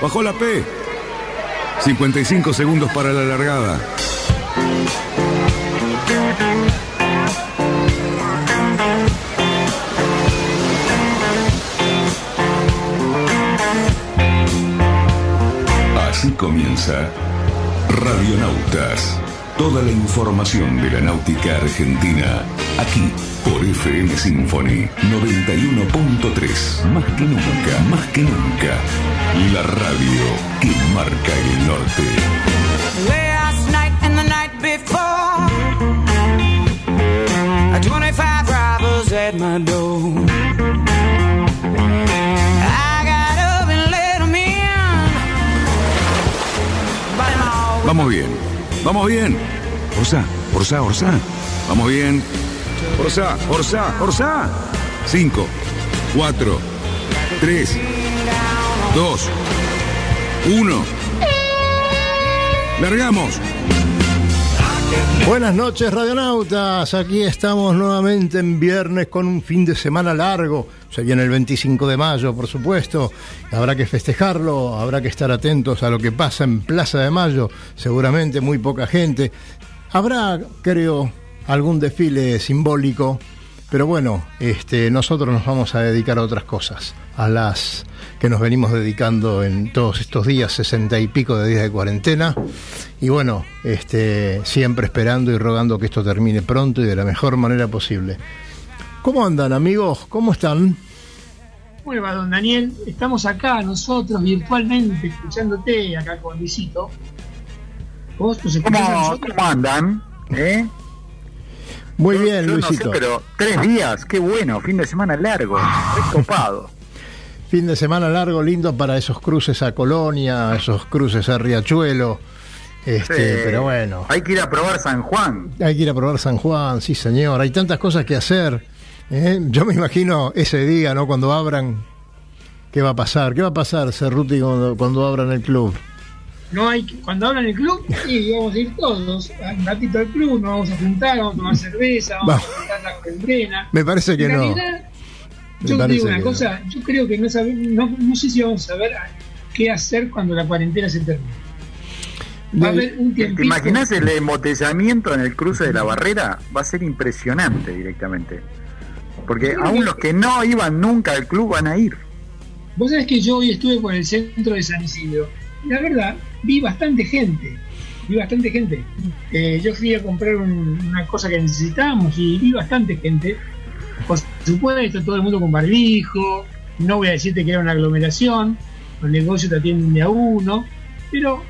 Bajó la P. 55 segundos para la largada. Así comienza Radionautas. Toda la información de la náutica argentina aquí por FM Symphony 91.3. Más que nunca, más que nunca. La radio que marca el norte. Last night and the night before, 25 robbers at my door. I got up and let 'em in. Vamos bien, vamos bien. Orsa, Orsa, Orsa. Vamos bien. Orsa, Orsa, Orsa. 5, 4, 3, 2, 1. Largamos. Buenas noches, radionautas. Aquí estamos nuevamente en viernes con un fin de semana largo. Se viene el 25 de mayo, por supuesto. Habrá que festejarlo, habrá que estar atentos a lo que pasa en Plaza de Mayo. Seguramente muy poca gente. Habrá, creo, algún desfile simbólico. Pero bueno, este, nosotros nos vamos a dedicar a otras cosas, a las que nos venimos dedicando en todos estos días, sesenta y pico de días de cuarentena. Y bueno, este, siempre esperando y rogando que esto termine pronto y de la mejor manera posible. ¿Cómo andan amigos? ¿Cómo están? ¿Cómo le va, don Daniel? Estamos acá nosotros virtualmente escuchándote acá con Luisito. ¿Vos nos escuchás a ¿Cómo, cómo andan? ¿Eh? Muy Yo- bien, yo no sé, Luisito. pero tres días, qué bueno, fin de semana largo, recopado. Fin de semana largo, lindo para esos cruces a Colonia, esos cruces a Riachuelo. Este, Sí. Pero bueno, Hay que ir a probar San Juan. hay que ir a probar San Juan, sí señor. Hay tantas cosas que hacer. ¿eh? Yo me imagino ese día, ¿no? Cuando abran, ¿qué va a pasar? ¿Qué va a pasar, Cerruti, cuando, cuando abran el club? No hay que- cuando hablan el club, sí, vamos a ir todos. Un ratito al club, nos vamos a juntar, vamos a tomar cerveza, vamos a juntar la cuarentena. Me parece que En no. Me yo te digo una cosa, yo creo que no, sabe- no, no sé si vamos a saber qué hacer cuando la cuarentena se termine. Va a haber un ¿Te tiempito. imaginas el embotellamiento en el cruce de la barrera? Va a ser impresionante directamente. Porque Creo aún que- los que no iban nunca al club van a ir. Vos sabés que yo hoy estuve por el centro de San Isidro. Y La verdad, vi bastante gente. Vi bastante gente. Eh, yo fui a comprar un- una cosa que necesitábamos y vi bastante gente. Por supuesto, todo el mundo con barbijo. No voy a decirte que era una aglomeración. Los negocios te atienden de a uno. Pero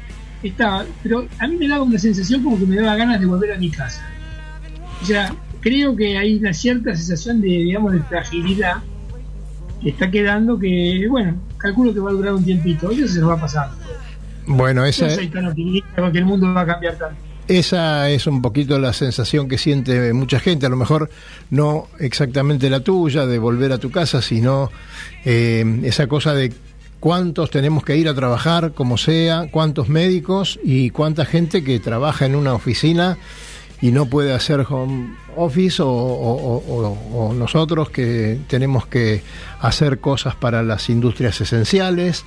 estaba, pero a mí me daba una sensación como que me daba ganas de volver a mi casa. O sea, creo que hay una cierta sensación de, digamos, de fragilidad que está quedando que, bueno, calculo que va a durar un tiempito. Eso se nos va a pasar. Bueno, No esa, soy tan optimista con que el mundo va a cambiar tanto. Esa es un poquito la sensación que siente mucha gente, a lo mejor no exactamente la tuya de volver a tu casa, sino eh, esa cosa de cuántos tenemos que ir a trabajar, como sea, cuántos médicos y cuánta gente que trabaja en una oficina y no puede hacer home office o, o- o- o nosotros que tenemos que hacer cosas para las industrias esenciales,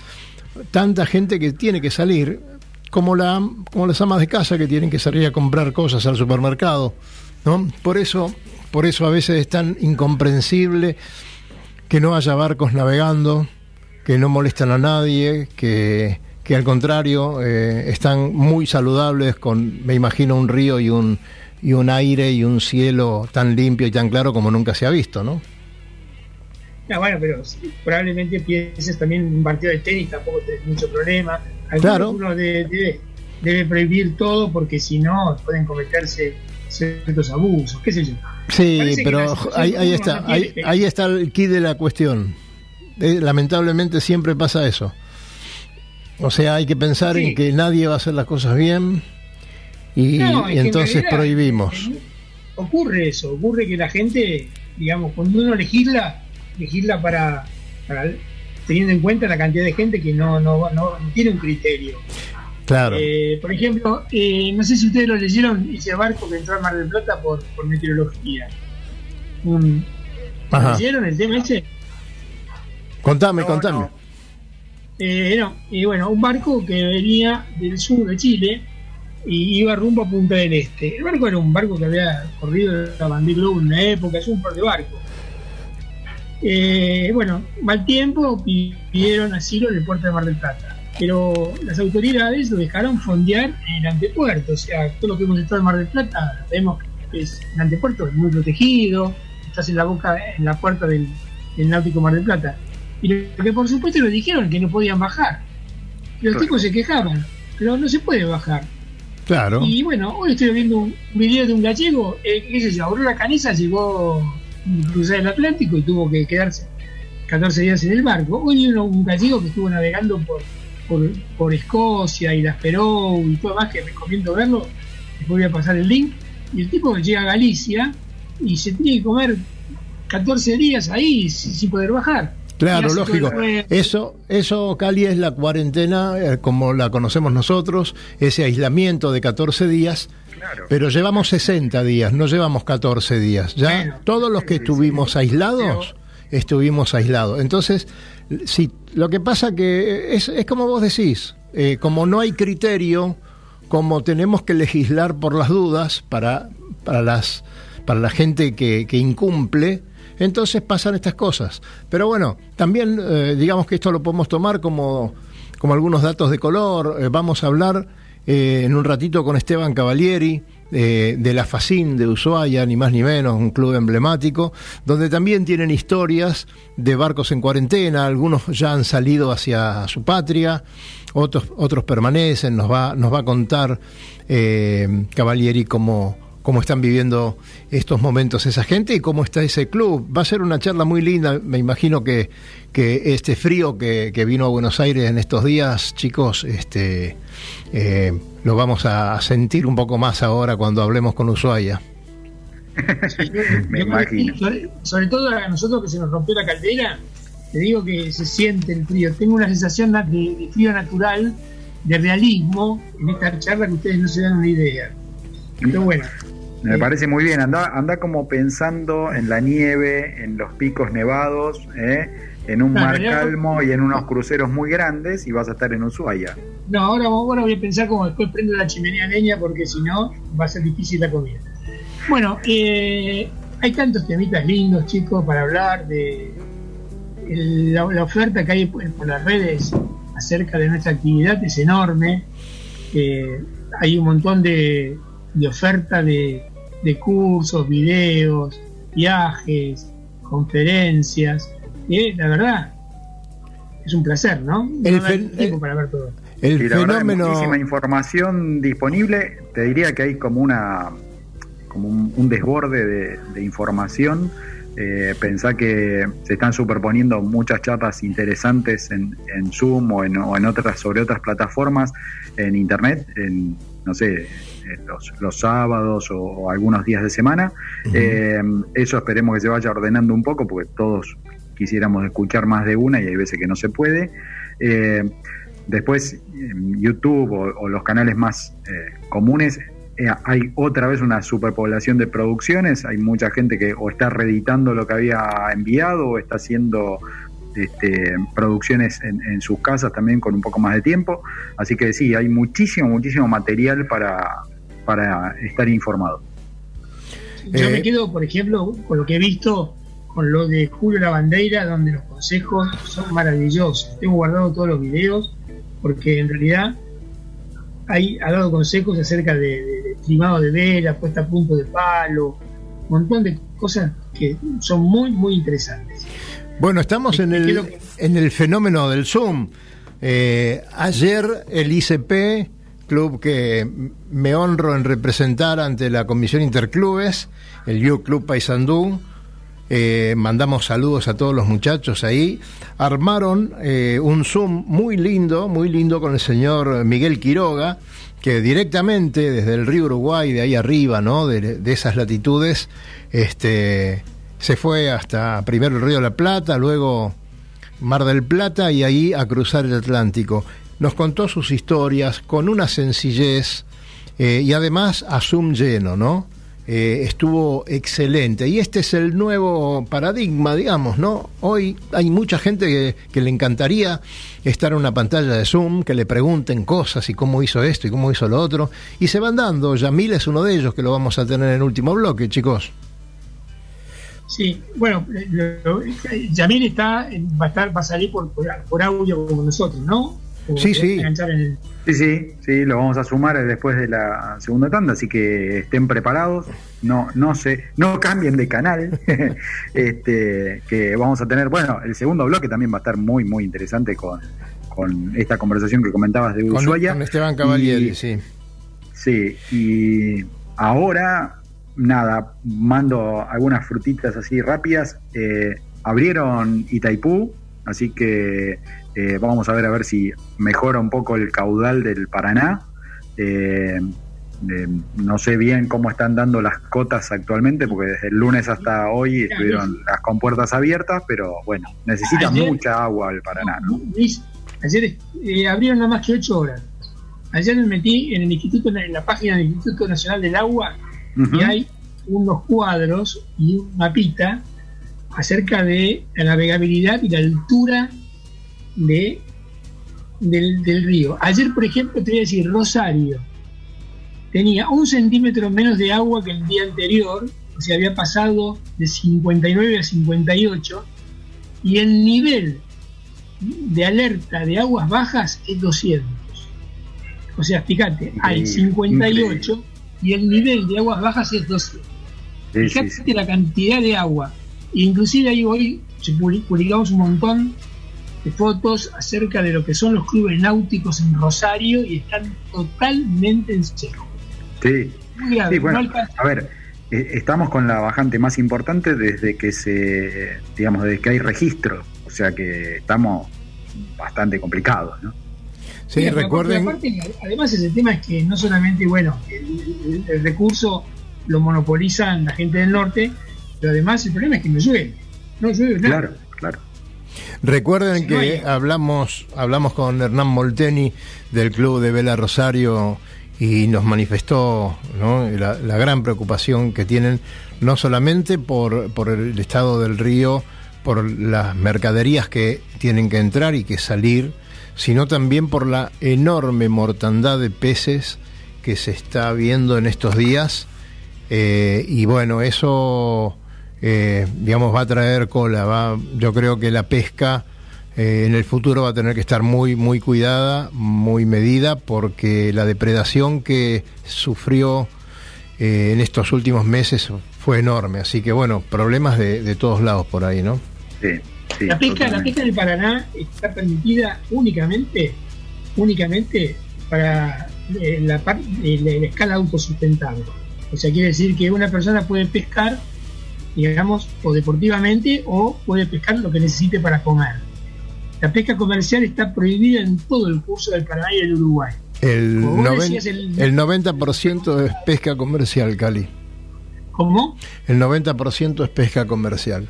tanta gente que tiene que salir como la como las amas de casa que tienen que salir a comprar cosas al supermercado, ¿no? Por eso por eso a veces es tan incomprensible que no haya barcos navegando, que no molestan a nadie, que, que al contrario eh, están muy saludables con, me imagino, un río y un, y un aire y un cielo tan limpio y tan claro como nunca se ha visto, ¿no? Ah, bueno, pero probablemente pienses también en un partido de tenis, tampoco tenés mucho problema. Algunos Claro. Uno de- debe, debe prohibir todo porque si no pueden cometerse ciertos abusos, qué sé yo. Sí, Parece pero ahí, ahí está, no ahí, ahí está el key de la cuestión. Eh, lamentablemente siempre pasa eso. O sea, hay que pensar Sí. en que nadie va a hacer las cosas bien y, No, y es que en entonces realidad, prohibimos. Ocurre eso, ocurre que la gente, digamos, cuando uno legisla, legisla para, para teniendo en cuenta la cantidad de gente que no, no, no, no tiene un criterio. Claro. Eh, por ejemplo, eh, no sé si ustedes lo leyeron, ese barco que entró a Mar del Plata por, por meteorología. Un- ¿Lo Ajá. leyeron el tema ese? Contame, No, contame. no. Eh, no, y bueno, un barco que venía del sur de Chile y iba rumbo a Punta del Este. El barco era un barco que había corrido la bandera en una época, es un par de barco. Eh, bueno, mal tiempo, pidieron asilo en el puerto de Mar del Plata. Pero las autoridades lo dejaron fondear en el antepuerto. O sea, todo lo que hemos estado en Mar del Plata, vemos que es, el antepuerto es muy protegido, estás en la boca, en la puerta del, del náutico Mar del Plata. Y lo que por supuesto lo dijeron que no podían bajar. Los tipos se quejaban, pero no se puede bajar. Claro. Y bueno, hoy estoy viendo un video de un gallego, eh, qué sé yo, Aurora Canesa llegó cruzar el Atlántico y tuvo que quedarse 14 días en el barco. Hoy un gallego que estuvo navegando por, por, Escocia y las Perú y todo más, que recomiendo verlo. Les voy a pasar el link. Y el tipo llega a Galicia y se tiene que comer 14 días ahí sin poder bajar. Claro, lógico. Eso, eso, Cali, es la cuarentena, eh, como la conocemos nosotros, ese aislamiento de 14 días, Claro. pero llevamos 60 días, no llevamos 14 días. Ya Bueno, todos los que estuvimos aislados, estuvimos aislados. Entonces, sí, lo que pasa que es, es como vos decís, eh, como no hay criterio, como tenemos que legislar por las dudas para, para, las, para la gente que, que incumple, entonces pasan estas cosas. Pero bueno, también eh, digamos que esto lo podemos tomar como, como algunos datos de color. Eh, vamos a hablar eh, en un ratito con Esteban Cavalieri. de la Facín de Ushuaia, ni más ni menos, un club emblemático, donde también tienen historias de barcos en cuarentena, algunos ya han salido hacia su patria, otros, otros permanecen, nos va, nos va a contar Cavalieri cómo, cómo están viviendo estos momentos esa gente y cómo está ese club. Va a ser una charla muy linda, me imagino que, que este frío que, que vino a Buenos Aires en estos días, chicos, este eh, lo vamos a sentir un poco más ahora cuando hablemos con Ushuaia. Sí, yo- Me yo imagino. Sobre, sobre todo a nosotros que se nos rompió la caldera, te digo que se siente el frío. Tengo una sensación de, de frío natural, de realismo en esta charla que ustedes no se dan una idea. Pero bueno, Me parece muy bien, anda, anda como pensando en la nieve, en los picos nevados, ¿eh? en un Claro, mar calmo y en unos cruceros muy grandes y vas a estar en Ushuaia. no, ahora, ahora voy a pensar como después prendo la chimenea leña porque si no va a ser difícil la comida. Bueno, eh, hay tantos temitas lindos, chicos, para hablar de el- la, la oferta que hay por, por las redes acerca de nuestra actividad es enorme. Eh, hay un montón de, de oferta de, de cursos, videos, viajes, conferencias. Y la verdad, es un placer, ¿no? El No tiempo para ver todo. El Y la verdad, hay fenómeno... muchísima información disponible. Te diría que hay como una como un, un desborde de, de información. Eh, pensá que se están superponiendo muchas charlas interesantes en, en Zoom o en, o en otras sobre otras plataformas en internet, en no sé, los, los sábados o, o algunos días de semana. Eh, eso esperemos que se vaya ordenando un poco porque todos quisiéramos escuchar más de una y hay veces que no se puede. Eh, Después, YouTube o, o los canales más eh, comunes, eh, hay otra vez una superpoblación de producciones. Hay mucha gente que o está reeditando lo que había enviado o está haciendo este, producciones en, en sus casas también con un poco más de tiempo. Así que sí, hay muchísimo, muchísimo material para, para estar informado. Yo Eh, me quedo, por ejemplo, con lo que he visto con lo de Julio La Bandeira, donde los consejos son maravillosos. Tengo guardado todos los videos porque en realidad ha dado consejos acerca de, de, de trimado de vela, puesta a punto de palo, un montón de cosas que son muy, muy interesantes. Bueno, estamos en el, en el fenómeno del Zoom. Eh, ayer el ICP, club que me honro en representar ante la Comisión Interclubes, el Youth Club Paysandú, eh, mandamos saludos a todos los muchachos ahí, armaron eh, un Zoom muy lindo, muy lindo con el señor Miguel Quiroga, que directamente desde el río Uruguay, de ahí arriba, ¿no? de, de esas latitudes, este, se fue hasta primero el río de la Plata, luego Mar del Plata y ahí a cruzar el Atlántico. Nos contó sus historias con una sencillez eh, y además a Zoom lleno, ¿no? eh, estuvo excelente. Y este es el nuevo paradigma, digamos, ¿no? Hoy hay mucha gente que, le encantaría estar en una pantalla de Zoom, que le pregunten cosas y cómo hizo esto y cómo hizo lo otro. Y se van dando. Yamil es uno de ellos que lo vamos a tener en el último bloque, chicos. Sí, bueno, Yamil está, va a, estar, va a salir por, por audio como nosotros, ¿no? Sí, sí. El... sí, sí, sí, lo vamos a sumar después de la segunda tanda, así que estén preparados, no, no se, no cambien de canal, este, que vamos a tener, bueno, el segundo bloque también va a estar muy, muy interesante con, con esta conversación que comentabas de Ushuaia. Con, Esteban Cavalieri, sí. Sí, y ahora, nada, mando algunas frutitas así rápidas. Eh, abrieron Itaipú, así que eh, vamos a ver a ver si mejora un poco el caudal del Paraná. Eh, eh, no sé bien cómo están dando las cotas actualmente, porque desde el lunes hasta hoy estuvieron las compuertas abiertas, pero bueno, necesita mucha agua el Paraná. ¿no? Ayer abrieron nada más que 8 horas. Ayer me metí en el instituto, en la página del Instituto Nacional del Agua, y hay unos cuadros y un mapita acerca de la navegabilidad y la altura de, del, del, río. Ayer, por ejemplo, te voy a decir, Rosario tenía un centímetro menos de agua que el día anterior, o sea, había pasado de 59 a 58, y el nivel de alerta de aguas bajas es 200. O sea, fíjate, hay 58 y el nivel de aguas bajas es 200. fíjate la cantidad de agua. Inclusive ahí hoy publicamos un montón de fotos acerca de lo que son los clubes náuticos en Rosario y están totalmente en seco. Sí, sí bueno, a ver, eh, estamos con la bajante más importante desde que se, digamos, desde que hay registro, o sea que estamos bastante complicados, ¿no? Sí, recuerden. además, el tema es que no solamente, bueno, el, el, recurso lo monopolizan la gente del norte, pero además el problema es que no llueve. No llueve nada. Claro, claro. Recuerden que hablamos, hablamos con Hernán Molteni del Club de Vela Rosario y nos manifestó ¿no? la, la, gran preocupación que tienen no solamente por, por el estado del río, por las mercaderías que tienen que entrar y que salir, sino también por la enorme mortandad de peces que se está viendo en estos días. Eh, y bueno, eso eh, digamos, va a traer cola. Va, yo creo que la pesca eh, en el futuro va a tener que estar muy, muy cuidada, muy medida, porque la depredación que sufrió eh, en estos últimos meses fue enorme. Así que, bueno, problemas de, de todos lados por ahí, ¿no? Sí. sí la pesca, la pesca del Paraná está permitida únicamente, únicamente para eh, la, la, la escala autosustentable. O sea, quiere decir que una persona puede pescar digamos, o deportivamente o puede pescar lo que necesite para comer. La pesca comercial está prohibida en todo el curso del Paraná y del Uruguay. El, noven, el... el 90% es pesca comercial, Cali. ¿Cómo? El 90% es pesca comercial.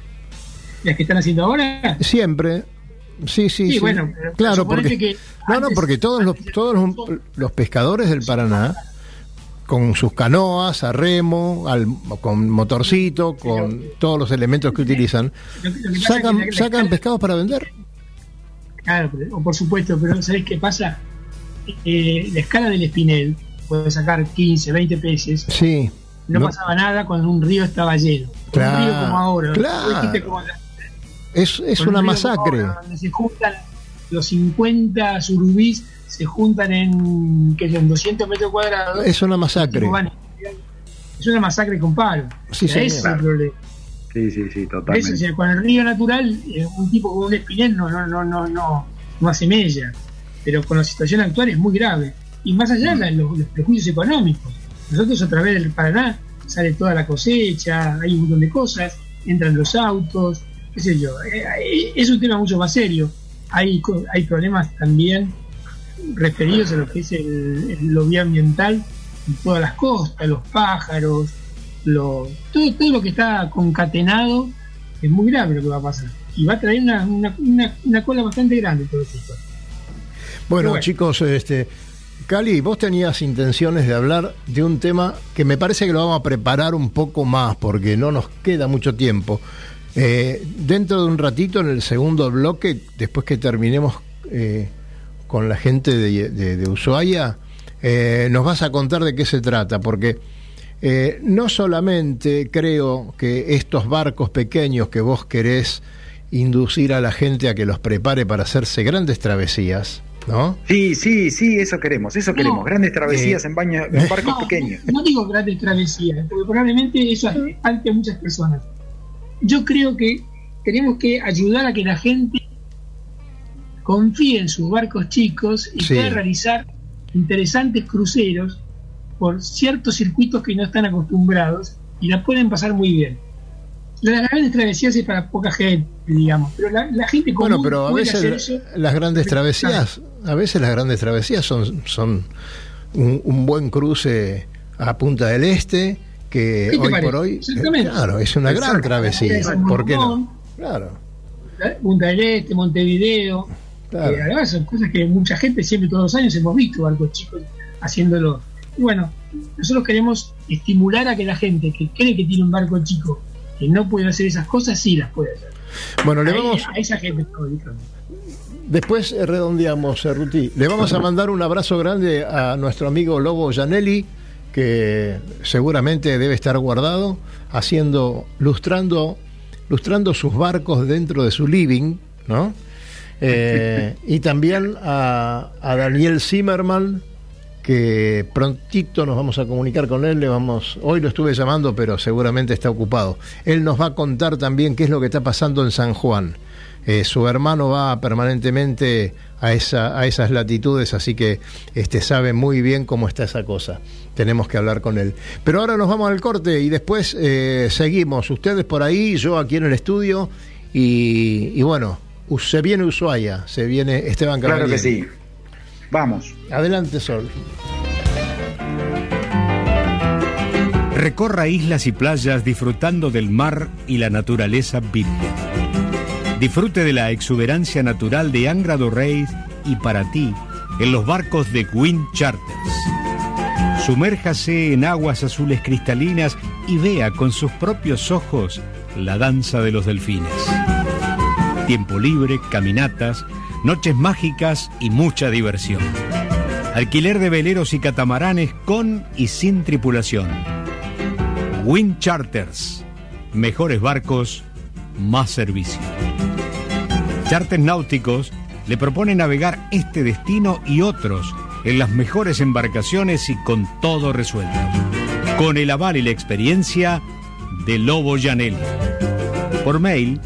¿Las que están haciendo ahora? Siempre. Sí, sí, sí. bueno, claro, porque, que no, no, porque todos los, todos los, los pescadores del Paraná con sus canoas, a remo, al, con motorcito, con todos los elementos que utilizan, sacan, pescados para vender. Claro, pero, por supuesto, pero ¿sabés qué pasa? Eh, la escala del espinel puede sacar 15, 20 peces. Sí. No, no, pasaba nada cuando un río estaba lleno. Claro, un río como ahora. Claro. Como la, es es una masacre. Ahora, donde se juntan los 50 surubís se juntan en, que en 200 metros cuadrados. Es una masacre. Es una masacre con palo. Sí, sí, ese es el problema. Sí, sí, sí, totalmente. O sea, con el río natural, eh, un tipo con un espinel no, no, no, no, no, no hace mella. Pero con la situación actual es muy grave. Y más allá de los, los prejuicios económicos. Nosotros a través del Paraná sale toda la cosecha, hay un montón de cosas, entran los autos, qué sé yo. Eh, es un tema mucho más serio. Hay, hay problemas también referidos a lo que es el, el, lo bioambiental en todas las costas, los pájaros, lo, todo, todo lo que está concatenado, es muy grave lo que va a pasar. Y va a traer una, una, una, una cola bastante grande todo esto. Bueno, bueno, chicos, este Cali, vos tenías intenciones de hablar de un tema que me parece que lo vamos a preparar un poco más porque no nos queda mucho tiempo. Eh, dentro de un ratito, en el segundo bloque, después que terminemos eh, con la gente de, de, de Ushuaia, eh, nos vas a contar de qué se trata, porque eh, no solamente creo que estos barcos pequeños que vos querés inducir a la gente a que los prepare para hacerse grandes travesías, ¿no? Sí, sí, sí, eso queremos, eso No. queremos, grandes travesías Eh, en, baño, en barcos No, pequeños. no digo grandes travesías, porque probablemente eso falte a muchas personas. Yo creo que tenemos que ayudar a que la gente confíe en sus barcos chicos y Sí. pueda realizar interesantes cruceros por ciertos circuitos que no están acostumbrados y la pueden pasar muy bien. Las grandes travesías es para poca gente, digamos, pero la, la gente común Bueno, pero a puede hacer veces eso. las grandes travesías, a veces las grandes travesías son, son un, un buen cruce a Punta del Este, que ¿Qué te hoy parece? por hoy, eh, claro, es una gran travesía. Es un ¿Por qué no? Claro, Punta del Este, Montevideo, claro. Eh, además son cosas que mucha gente siempre todos los años hemos visto barcos chicos haciéndolo. Y bueno, nosotros queremos estimular a que la gente que cree que tiene un barco chico que no puede hacer esas cosas, sí las puede hacer. Bueno, le vamos, a esa gente después eh, redondeamos, eh, Ruti. Le vamos a mandar un abrazo grande a nuestro amigo Lobo Janelli, que seguramente debe estar guardado, haciendo, lustrando, lustrando sus barcos dentro de su living, ¿no? Eh, y también a, a Daniel Zimmerman, que prontito nos vamos a comunicar con él, le vamos, hoy lo estuve llamando, pero seguramente está ocupado. Él nos va a contar también qué es lo que está pasando en San Juan. Eh, su hermano va permanentemente a, esa, a esas latitudes, así que este, sabe muy bien cómo está esa cosa. Tenemos que hablar con él. Pero ahora nos vamos al corte y después eh, seguimos. Ustedes por ahí, yo aquí en el estudio. Y, y bueno, se viene Ushuaia, se viene Esteban Claro que Cavalieri. sí. Vamos. Adelante, Sol. Recorra islas y playas disfrutando del mar y la naturaleza virgen. Disfrute de la exuberancia natural de Angra do Reis y para ti en los barcos de Wind Charters. Sumérjase en aguas azules cristalinas y vea con sus propios ojos la danza de los delfines. Tiempo libre, caminatas, noches mágicas y mucha diversión. Alquiler de veleros y catamaranes con y sin tripulación. Wind Charters. Mejores barcos, más servicio. Charters náuticos le propone navegar este destino y otros en las mejores embarcaciones y con todo resuelto. Con el aval y la experiencia de Lobo Janelli. Por mail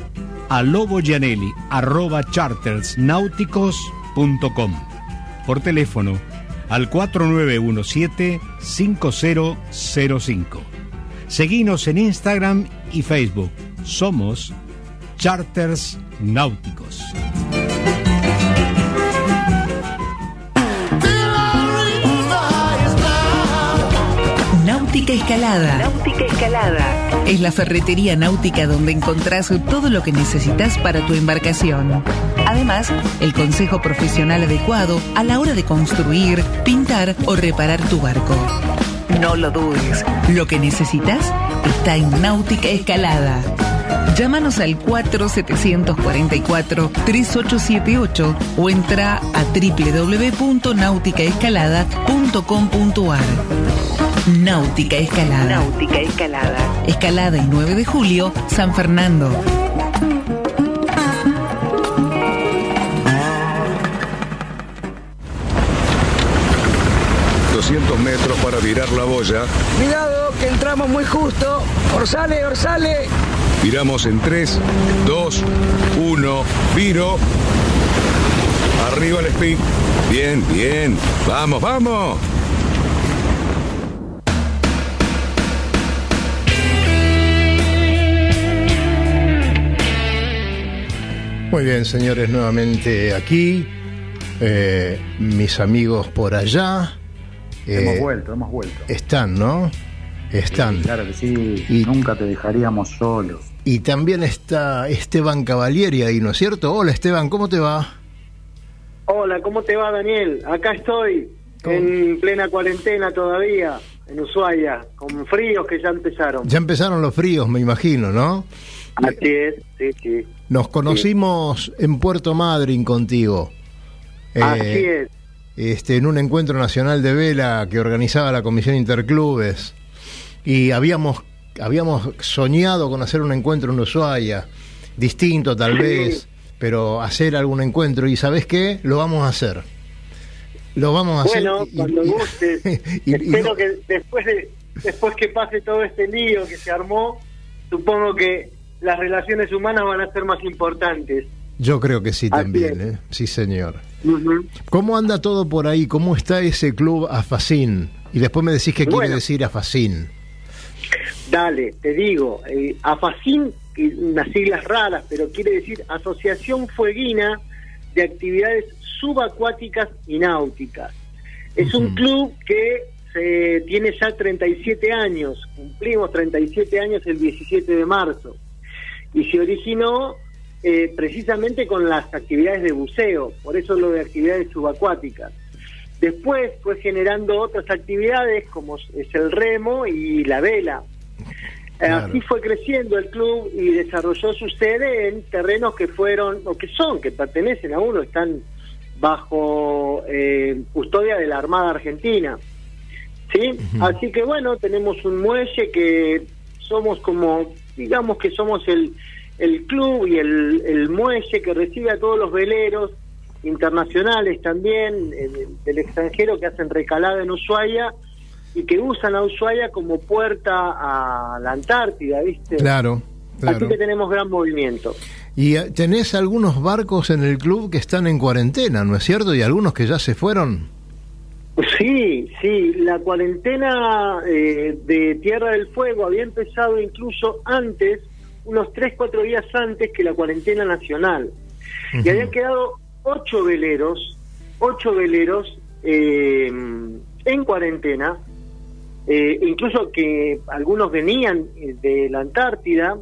a loboyanelli.chartersnáuticos.com. Por teléfono al 4917-5005. Seguinos en Instagram y Facebook. Somos Charters Náuticos. Náutica Escalada. Náutica Escalada. Es la ferretería náutica donde encontrás todo lo que necesitas para tu embarcación. Además, el consejo profesional adecuado a la hora de construir, pintar o reparar tu barco. No lo dudes, lo que necesitas está en Náutica Escalada. Llámanos al 4744-3878 o entra a www.nauticaescalada.com.ar. Náutica Escalada. Náutica Escalada. Escalada y 9 de julio, San Fernando. metros para virar la boya. Cuidado, que entramos muy justo. Orsale, orsale. Viramos en 3, 2, 1, viro. Arriba el speed. Bien, bien. Vamos, vamos. Muy bien, señores, nuevamente aquí. Eh, mis amigos por allá. eh, hemos vuelto, hemos vuelto. Están, ¿no? Están. Sí, claro que sí. Y- Nunca te dejaríamos solo. Y también está Esteban Cavalieri ahí, ¿no es cierto? Hola Esteban, ¿cómo te va? Hola, ¿cómo te va Daniel? Acá estoy. en plena cuarentena todavía, en Ushuaia, con fríos que ya empezaron. Ya empezaron los fríos, me imagino, ¿no? Así es, sí, sí. Nos conocimos en Puerto Madryn contigo. Así Eh, es. este, en un encuentro nacional de vela que organizaba la Comisión Interclubes. Y habíamos, habíamos soñado con hacer un encuentro en Ushuaia, distinto tal Sí. vez, pero hacer algún encuentro. ¿Y sabes qué? Lo vamos a hacer. Lo vamos a Bueno, hacer. y- cuando y Espero no- que después de después que pase todo este lío que se armó, supongo que las relaciones humanas van a ser más importantes. yo creo que sí Así también. ¿eh? Sí, señor. Ujú. ¿Cómo anda todo por ahí? ¿Cómo está ese club Afacín? Y después me decís qué quiere Bueno. decir Afacín. Dale, te digo, eh, AFACIN, unas siglas raras, pero quiere decir Asociación Fueguina de Actividades Subacuáticas y Náuticas. Es un club que se, tiene ya 37 años, cumplimos 37 años el 17 de marzo, y se originó eh, precisamente con las actividades de buceo, por eso lo de actividades subacuáticas. Después fue generando otras actividades como es el remo y la vela. Claro. Así fue creciendo el club y desarrolló su sede en terrenos que fueron, o que son, que pertenecen a uno, están bajo eh, custodia de la Armada Argentina. ¿Sí? Así que bueno, tenemos un muelle que somos como, digamos que somos el, el club y el, el muelle que recibe a todos los veleros internacionales también eh, del extranjero que hacen recalada en Ushuaia y que usan a Ushuaia como puerta a la Antártida, ¿viste? Claro, claro. Así que tenemos gran movimiento. Y eh, tenés algunos barcos en el club que están en cuarentena, ¿no es cierto? Y algunos que ya se fueron. Sí, sí, la cuarentena eh, de Tierra del Fuego había empezado incluso antes, unos 3, 4 días antes que la cuarentena nacional. Y habían quedado ocho veleros, ocho veleros eh, en cuarentena, eh, incluso que algunos venían eh, de la Antártida,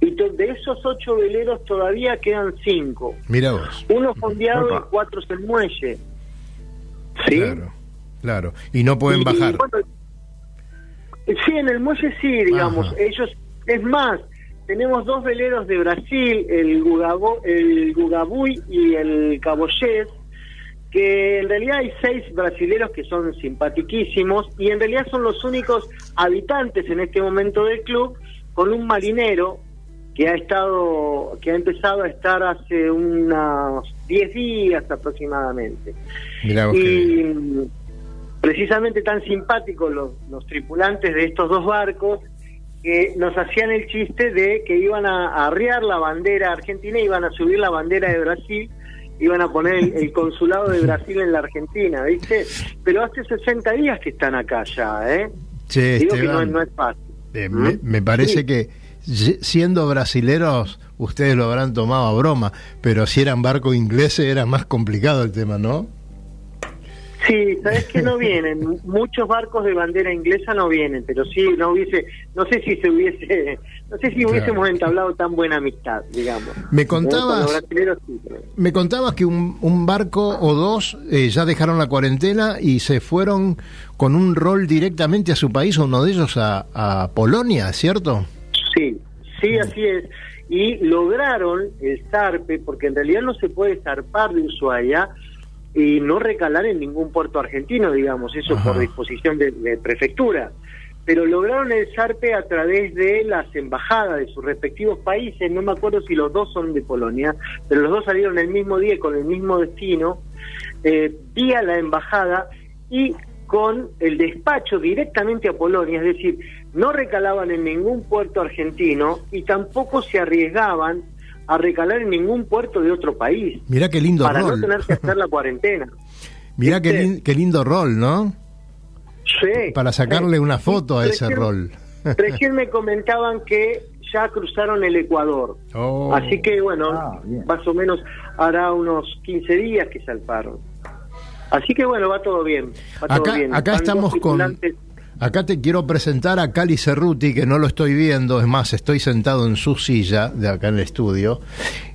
y de esos ocho veleros todavía quedan cinco, Mira vos. uno fondeado Opa. y cuatro en muelle. ¿Sí? Claro, claro. Y no pueden Y, bajar. bueno, sí, en el muelle sí, digamos. Ajá. Ellos, es más, tenemos dos veleros de Brasil, el, Gugabo, el Gugabuy y el Caboyés, que en realidad hay seis brasileros que son simpatiquísimos y en realidad son los únicos habitantes en este momento del club con un marinero que ha estado que ha empezado a estar hace unos 10 días aproximadamente. Mirá vos y precisamente tan simpáticos los, los tripulantes de estos dos barcos que nos hacían el chiste de que iban a, arriar la bandera argentina, iban a subir la bandera de Brasil, iban a poner el, el consulado de Brasil en la Argentina, ¿viste? Pero hace 60 días que están acá ya, ¿eh? Che, Digo que no, es fácil. eh, ¿Mm? me, me parece Sí. que siendo brasileros ustedes lo habrán tomado a broma, pero si eran barcos ingleses era más complicado el tema, ¿no? Sí, sabes que no vienen, muchos barcos de bandera inglesa no vienen, pero sí, no hubiese, no sé si se hubiese, no sé si Claro. hubiésemos entablado tan buena amistad, digamos. Me Con contabas, sí, pero- me contabas que un, un barco o dos eh, ya dejaron la cuarentena y se fueron con un rol directamente a su país, uno de ellos a, a Polonia, ¿cierto? Sí, sí, así es. Y lograron el zarpe, porque en realidad no se puede zarpar de Ushuaia y no recalar en ningún puerto argentino, digamos, eso Ajá. por disposición de, de prefectura. Pero lograron el zarpe a través de las embajadas de sus respectivos países. No me acuerdo si los dos son de Polonia, pero los dos salieron el mismo día y con el mismo destino, eh, vía la embajada y con el despacho directamente a Polonia, es decir, no recalaban en ningún puerto argentino y tampoco se arriesgaban a recalar en ningún puerto de otro país Mirá qué lindo para rol. no tener que hacer la cuarentena. Mirá qué, qué lindo rol, ¿no? Sí, Para sacarle sí. una foto a ese recién- rol. Recién me comentaban que ya cruzaron el Ecuador. Oh. Así que bueno, Ah, más o menos hará unos 15 días que salparon. Así que bueno, va todo bien. Va todo Acá, bien. acá estamos con... Acá te quiero presentar a Cali Cerruti, que no lo estoy viendo, es más, estoy sentado en su silla de acá en el estudio,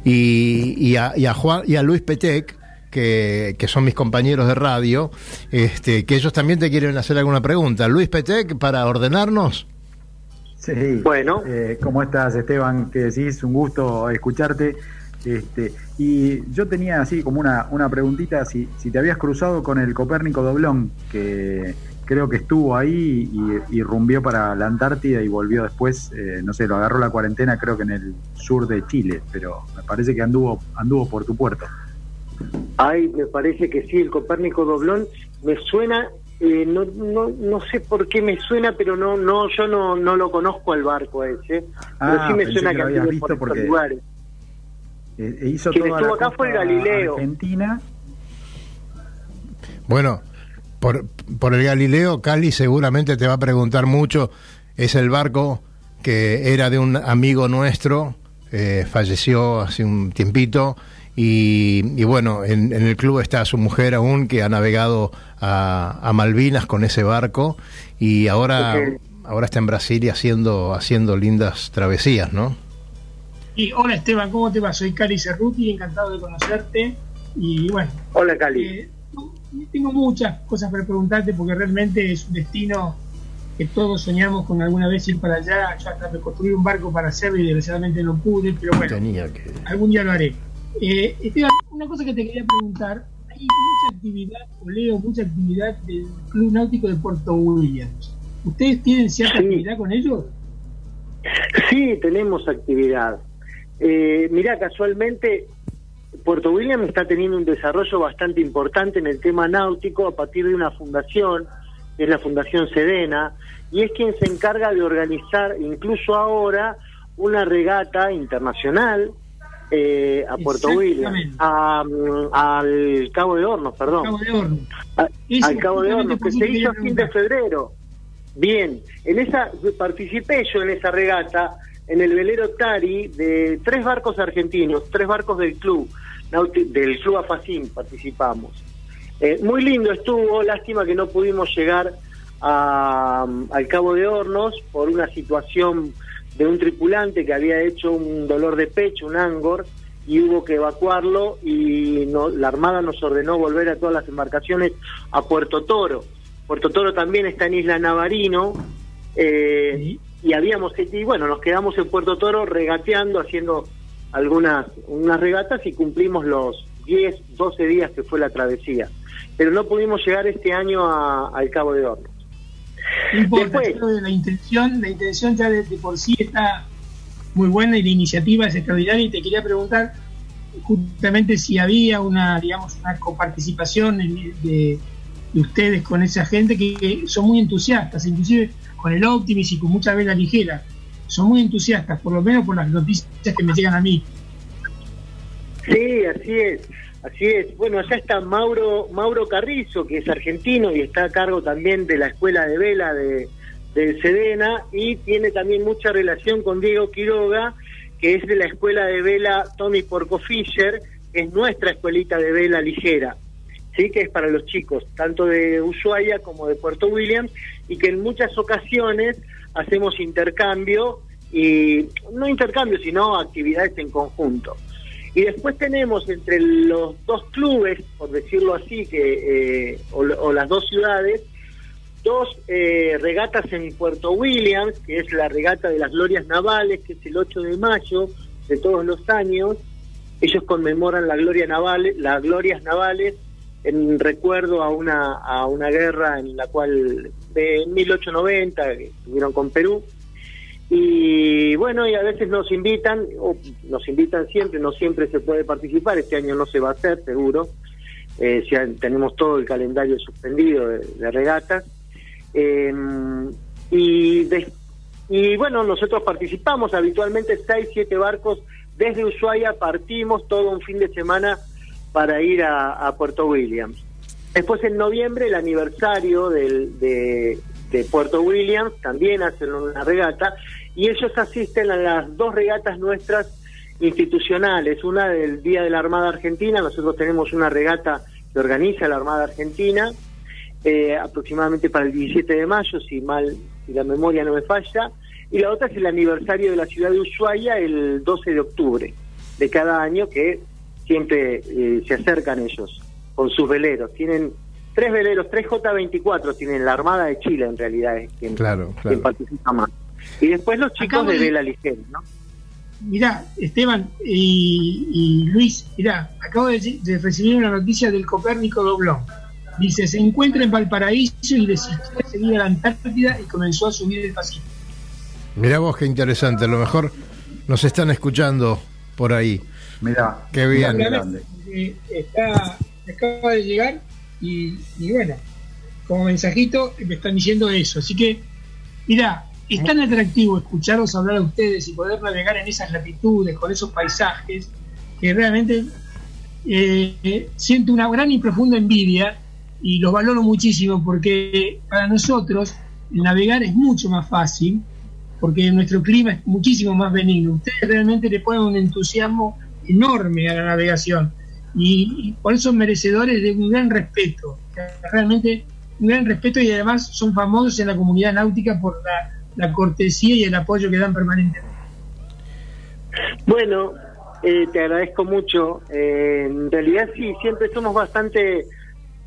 y, y a, y a Juan, y a Luis Petec, que, que son mis compañeros de radio, este, que ellos también te quieren hacer alguna pregunta. Luis Petec, para ordenarnos. Sí. Bueno. Eh, ¿Cómo estás, Esteban? ¿Qué decís? Un gusto escucharte. Este, y yo tenía así como una, una preguntita, si, si te habías cruzado con el Copérnico Doblón, que creo que estuvo ahí y, y rumbió para la Antártida y volvió después, eh, no sé, lo agarró la cuarentena creo que en el sur de Chile, pero me parece que anduvo, anduvo por tu puerto. Ay, me parece que sí, el Copérnico Doblón me suena, eh, no, no, no sé por qué me suena, pero no, no, yo no, no lo conozco al barco ese, Ah, pero sí me pensé suena que que, lo habías visto por estos porque- lugares. Eh, e hizo Quien toda estuvo la acá fue el Galileo. Argentina. Bueno, por, por el Galileo, Cali seguramente te va a preguntar mucho. Es el barco que era de un amigo nuestro, eh, falleció hace un tiempito. Y, y bueno, en, en el club está su mujer aún, que ha navegado a, a Malvinas con ese barco. Y ahora, ahora está en Brasil y haciendo, haciendo lindas travesías, ¿no? Y hola Esteban, ¿cómo te va? Soy Cali Cerruti, encantado de conocerte. Y bueno, Hola Cali. eh, tengo muchas cosas para preguntarte porque realmente es un destino que todos soñamos con alguna vez ir para allá. Yo hasta me construí un barco para hacerlo y desgraciadamente no pude, pero bueno, Tenía que... algún día lo haré. Eh, Esteban, una cosa que te quería preguntar, hay mucha actividad, o leo mucha actividad del Club Náutico de Puerto Williams. ¿Ustedes tienen cierta Sí. actividad con ellos? Sí, tenemos actividad. Eh, mirá, casualmente Puerto William está teniendo un desarrollo bastante importante en el tema náutico a partir de una fundación, que es la Fundación Sedena, y es quien se encarga de organizar, incluso ahora, una regata internacional eh, a Puerto William, a, mm, al Cabo de Hornos, perdón. Cabo de Horno. A- Eso, al Cabo de Hornos, que se hizo a fin de febrero. Bien, en esa participé yo en esa regata, en el velero Tari, de tres barcos argentinos, tres barcos del club, del club Afacín participamos. Eh, muy lindo estuvo, lástima que no pudimos llegar a- al Cabo de Hornos por una situación de un tripulante que había hecho un dolor de pecho, un angor, y hubo que evacuarlo y no- la Armada nos ordenó volver a todas las embarcaciones a Puerto Toro. Puerto Toro también está en Isla Navarino eh, y habíamos y bueno nos quedamos en Puerto Toro regateando haciendo algunas unas regatas y cumplimos los 10 12 días que fue la travesía. Pero no pudimos llegar este año a- al Cabo de Hornos. Después- la intención, la intención ya de, de por sí está muy buena y la iniciativa es extraordinaria. Y te quería preguntar justamente si había una, digamos, una coparticipación de, de ustedes con esa gente que, que son muy entusiastas, inclusive con el Optimis y con mucha vela ligera, son muy entusiastas, por lo menos por las noticias que me llegan a mí. Sí, así es, así es. Bueno, allá está Mauro Mauro Carrizo, que es argentino y está a cargo también de la escuela de vela de del Sedena y tiene también mucha relación con Diego Quiroga, que es de la escuela de vela Tommy Porco Fisher, que es nuestra escuelita de vela ligera. Sí, que es para los chicos, tanto de Ushuaia como de Puerto Williams, y que en muchas ocasiones hacemos intercambio, y no intercambio, sino actividades en conjunto. Y después tenemos entre los dos clubes, por decirlo así, que eh, o, o las dos ciudades, dos eh, regatas en Puerto Williams, que es la regata de las glorias navales, que es el 8 de mayo de todos los años. Ellos conmemoran la gloria naval, las glorias navales en recuerdo a una a una guerra en la cual de 1890 que tuvieron con Perú. Y bueno y a veces nos invitan o nos invitan siempre no siempre se puede participar este año no se va a hacer seguro. Eh, tenemos todo el calendario suspendido de, de regatas Eh, y y bueno nosotros participamos habitualmente seis siete barcos desde Ushuaia partimos todo un fin de semana para ir a Puerto Williams después en noviembre el aniversario del, de, Puerto Williams también hacen una regata y ellos asisten a las dos regatas nuestras institucionales, una del Día de la Armada Argentina, nosotros tenemos una regata que organiza la Armada Argentina, eh, aproximadamente para el 17 de mayo, si mal, la memoria no me falla, y la otra es el aniversario de la ciudad de Ushuaia, el 12 de octubre de cada año, que siempre eh, se acercan ellos con sus veleros. Tienen tres veleros, tres J24 tienen la Armada de Chile en realidad es quien, Claro, quien claro. participa más. Y después los chicos Acabo de de- vela ligera, ¿no? Mirá, Esteban y, y Luis, mirá, acabo de, de recibir una noticia del Copérnico Doblón. Dice, se encuentra en Valparaíso y decidió seguir a la Antártida y comenzó a subir el Pacífico. Mirá vos qué interesante, a lo mejor nos están escuchando por ahí. Mirá, Qué bien. mirá qué grande. Eh, está, acaba de llegar y, bueno, como mensajito me están diciendo eso. Así que, mirá, es tan atractivo escucharlos hablar a ustedes y poder navegar en esas latitudes, con esos paisajes, que realmente eh, siento una gran y profunda envidia y los valoro muchísimo porque para nosotros navegar es mucho más fácil porque nuestro clima es muchísimo más benigno. Ustedes realmente le ponen un entusiasmo enorme a la navegación y, y por eso merecedores de un gran respeto, realmente un gran respeto y además son famosos en la comunidad náutica por la, la cortesía y el apoyo que dan permanentemente. Bueno, eh, te agradezco mucho. Eh, en realidad sí, siempre somos bastante,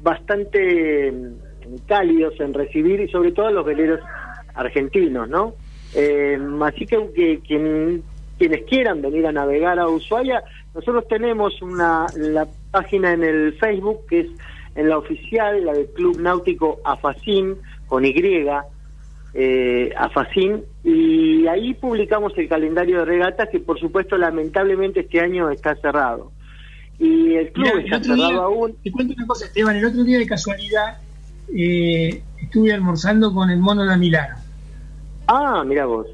bastante mm, cálidos en recibir y sobre todo a los veleros argentinos, ¿no? Eh, así que, que quien- quienes quieran venir a navegar a Ushuaia, nosotros tenemos una la página en el Facebook que es en la oficial, la del Club Náutico Afacín con Y, eh, Afacín, y ahí publicamos el calendario de regatas que por supuesto lamentablemente este año está cerrado. Y el club está cerrado día, aún. te cuento una cosa, Esteban, el otro día de casualidad eh, estuve almorzando con el mono de Milano. Ah, mira vos.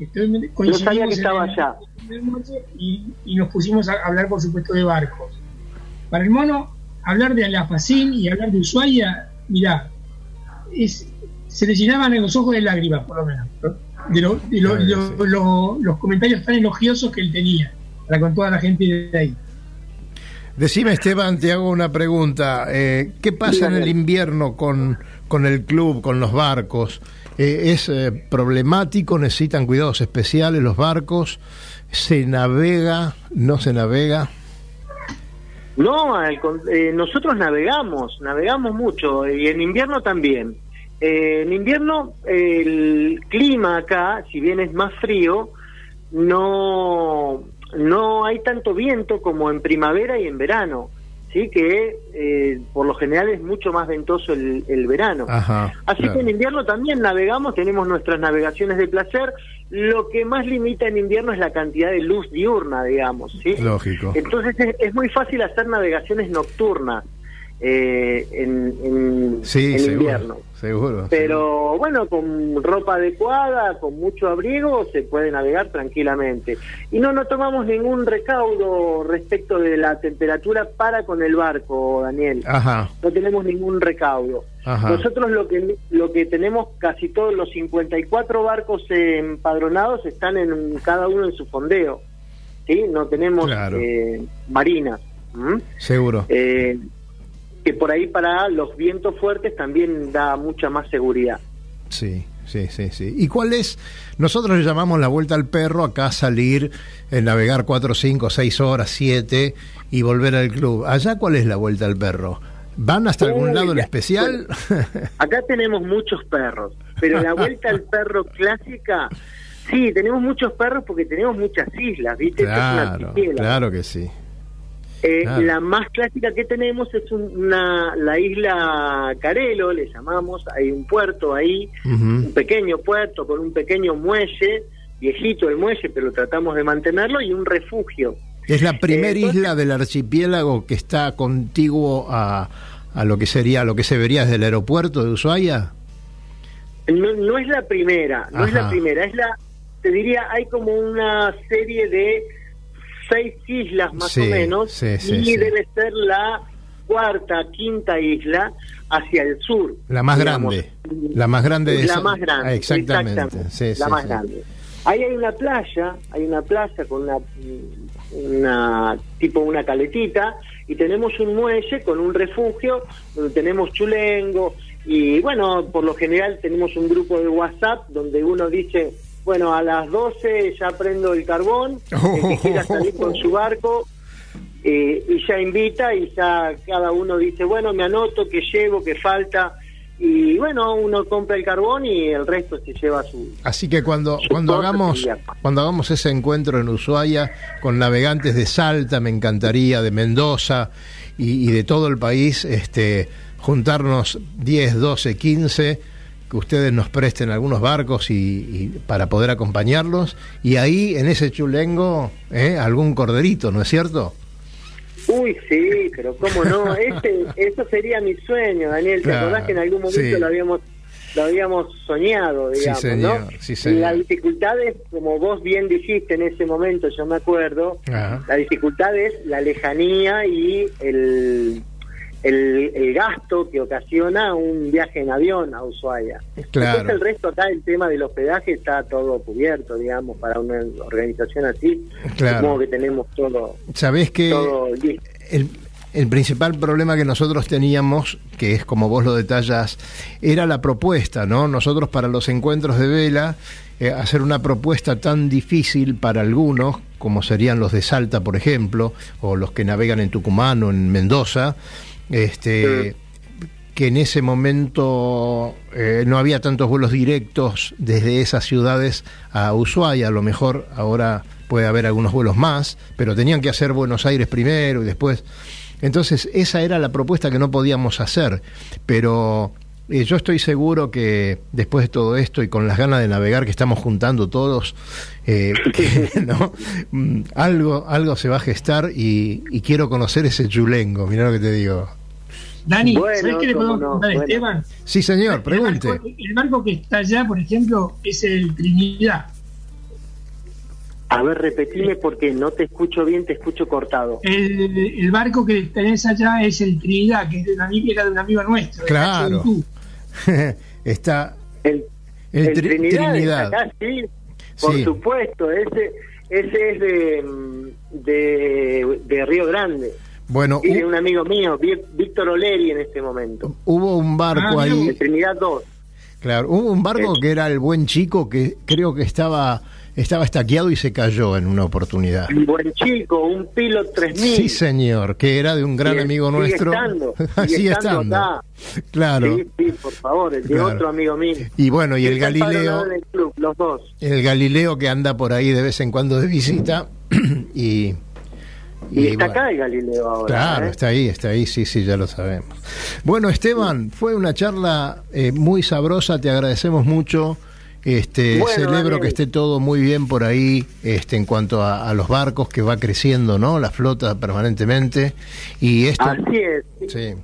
Estoy- No sabía que estaba el- allá. En y, y nos pusimos a hablar, por supuesto, de barcos. Para el mono, hablar de Alafacín y hablar de Ushuaia, mirá, es, se le llenaban los ojos de lágrimas, por lo menos, ¿no? de, lo- de lo- Claro, lo- sí. lo- los comentarios tan elogiosos que él tenía para con toda la gente de ahí. Decime, Esteban, te hago una pregunta. Eh, ¿Qué pasa en el invierno con, con el club, con los barcos? Eh, ¿Es eh, problemático? ¿Necesitan cuidados especiales los barcos? ¿Se navega? ¿No se navega? No, eh, nosotros navegamos, navegamos mucho y en invierno también. Eh, en invierno el clima acá, si bien es más frío, no, no hay tanto viento como en primavera y en verano, sí que eh, por lo general es mucho más ventoso el, el verano. Ajá. Así claro. que en invierno también navegamos, tenemos nuestras navegaciones de placer. Lo que más limita en invierno es la cantidad de luz diurna, digamos, ¿sí? Lógico. Entonces es, es muy fácil hacer navegaciones nocturnas eh, en, en- Sí, en seguro. invierno. Seguro. Pero bueno, con ropa adecuada, con mucho abrigo, se puede navegar tranquilamente. Y no, no tomamos ningún recaudo respecto de la temperatura para con el barco, Daniel. Ajá. No tenemos ningún recaudo. Ajá. Nosotros lo que lo que tenemos casi todos los 54 barcos empadronados están en cada uno en su fondeo. ¿Sí? No tenemos Claro. eh, marinas. Seguro. Eh, que por ahí para los vientos fuertes también da mucha más seguridad. Sí, sí, sí, sí. ¿Y cuál es? Nosotros le llamamos la vuelta al perro, acá salir, eh, navegar cuatro, cinco, seis horas, siete y volver al club. ¿Allá cuál es la vuelta al perro? ¿Van hasta algún lado en especial? Acá tenemos muchos perros, pero la vuelta al perro clásica, sí, tenemos muchos perros porque tenemos muchas islas, ¿viste? Claro, claro que sí. Eh. La más clásica que tenemos es un- una, la isla Carelo, le llamamos, hay un puerto ahí, un pequeño puerto con un pequeño muelle, viejito el muelle, pero tratamos de mantenerlo, y un refugio. Es la primera Eh, isla del archipiélago que está contiguo a, a lo que sería, lo que se vería desde el aeropuerto de Ushuaia. No, no es la primera, no es la primera, es la, te diría, hay como una serie de seis islas más Sí, o menos, sí, sí, y debe ser la cuarta, quinta isla hacia el sur. La más digamos. grande. La más grande de la esa- más grande. Ah, exactamente. exactamente, Sí, la más grande. Ahí hay una playa, hay una playa con una, una tipo una caletita y tenemos un muelle con un refugio donde tenemos chulengo y bueno, por lo general tenemos un grupo de WhatsApp donde uno dice, bueno, a las 12 ya prendo el carbón, el que quiera salir con su barco, eh, y ya invita y ya cada uno dice, bueno, me anoto, que llevo, que falta. Y bueno, uno compra el carbón y el resto se lleva su... Así que cuando, cuando, hagamos, cuando hagamos ese encuentro en Ushuaia con navegantes de Salta, me encantaría, de Mendoza y, y de todo el país, este, juntarnos 10, 12, 15 que ustedes nos presten algunos barcos y, y, para poder acompañarlos y ahí en ese chulengo ¿eh? algún corderito, ¿no es cierto? Uy, sí, pero cómo no, ese, eso sería mi sueño, Daniel. ¿Te acordás que en algún momento sí. lo habíamos lo habíamos soñado, digamos, Sí, señor, ¿no? sí, Y señor. la dificultad es, como vos bien dijiste en ese momento, yo me acuerdo, Ajá. la dificultad es la lejanía y el, el, el gasto que ocasiona un viaje en avión a Ushuaia. Claro. Después el resto acá, el tema del hospedaje está todo cubierto, digamos, para una organización así. Claro. Supongo que tenemos todo, Sabés que todo el, el principal problema que nosotros teníamos, que es como vos lo detallas, era la propuesta, ¿no? Nosotros para los encuentros de vela, eh, hacer una propuesta tan difícil para algunos, como serían los de Salta, por ejemplo, o los que navegan en Tucumán o en Mendoza, este que en ese momento eh, no había tantos vuelos directos desde esas ciudades a Ushuaia, a lo mejor ahora puede haber algunos vuelos más, pero tenían que hacer Buenos Aires primero y después. Entonces, esa era la propuesta que no podíamos hacer, pero eh, yo estoy seguro que después de todo esto y con las ganas de navegar que estamos juntando todos, eh, que, ¿no? Mm, algo, algo se va a gestar y, y quiero conocer ese chulengo, mirá lo que te digo. Dani, Bueno, ¿sabes qué le podemos no, preguntar a bueno. Esteban? Sí, señor, pregunte. El barco, el barco que está allá, por ejemplo, es el Trinidad. A ver, repetime porque no te escucho bien, te escucho cortado. El, el barco que tenés allá es el Trinidad, que es de una era de un amigo nuestro. Claro. Está El, el, el Tri- Trinidad, Trinidad. está acá, sí, por Sí. supuesto, ese, ese es de, mm, de, de Río Grande. Bueno, Y de hu- un amigo mío, Víctor Oleri en este momento. hubo un barco Ah, ahí, De Trinidad 2. claro, hubo un barco que era el buen chico que creo que estaba estaba estaqueado y se cayó en una oportunidad. Un buen chico, un Pilot 3000. Sí, señor, que era de un gran amigo sigue nuestro. estando, sigue Sigue estando acá. Claro. Sí, sí, por favor, el de Claro. otro amigo mío. Y bueno, y el Galileo, el club, los dos. el Galileo que anda por ahí de vez en cuando de visita y Y, está bueno. acá el Galileo ahora. Claro, ¿eh? está ahí, está ahí, sí, sí, ya lo sabemos. Bueno, Esteban, fue una charla eh, muy sabrosa, te agradecemos mucho. Este, Bueno, celebro Daniel. que esté todo muy bien por ahí, este, en cuanto a, a los barcos que va creciendo, ¿no? La flota permanentemente y esto, Así es. sí.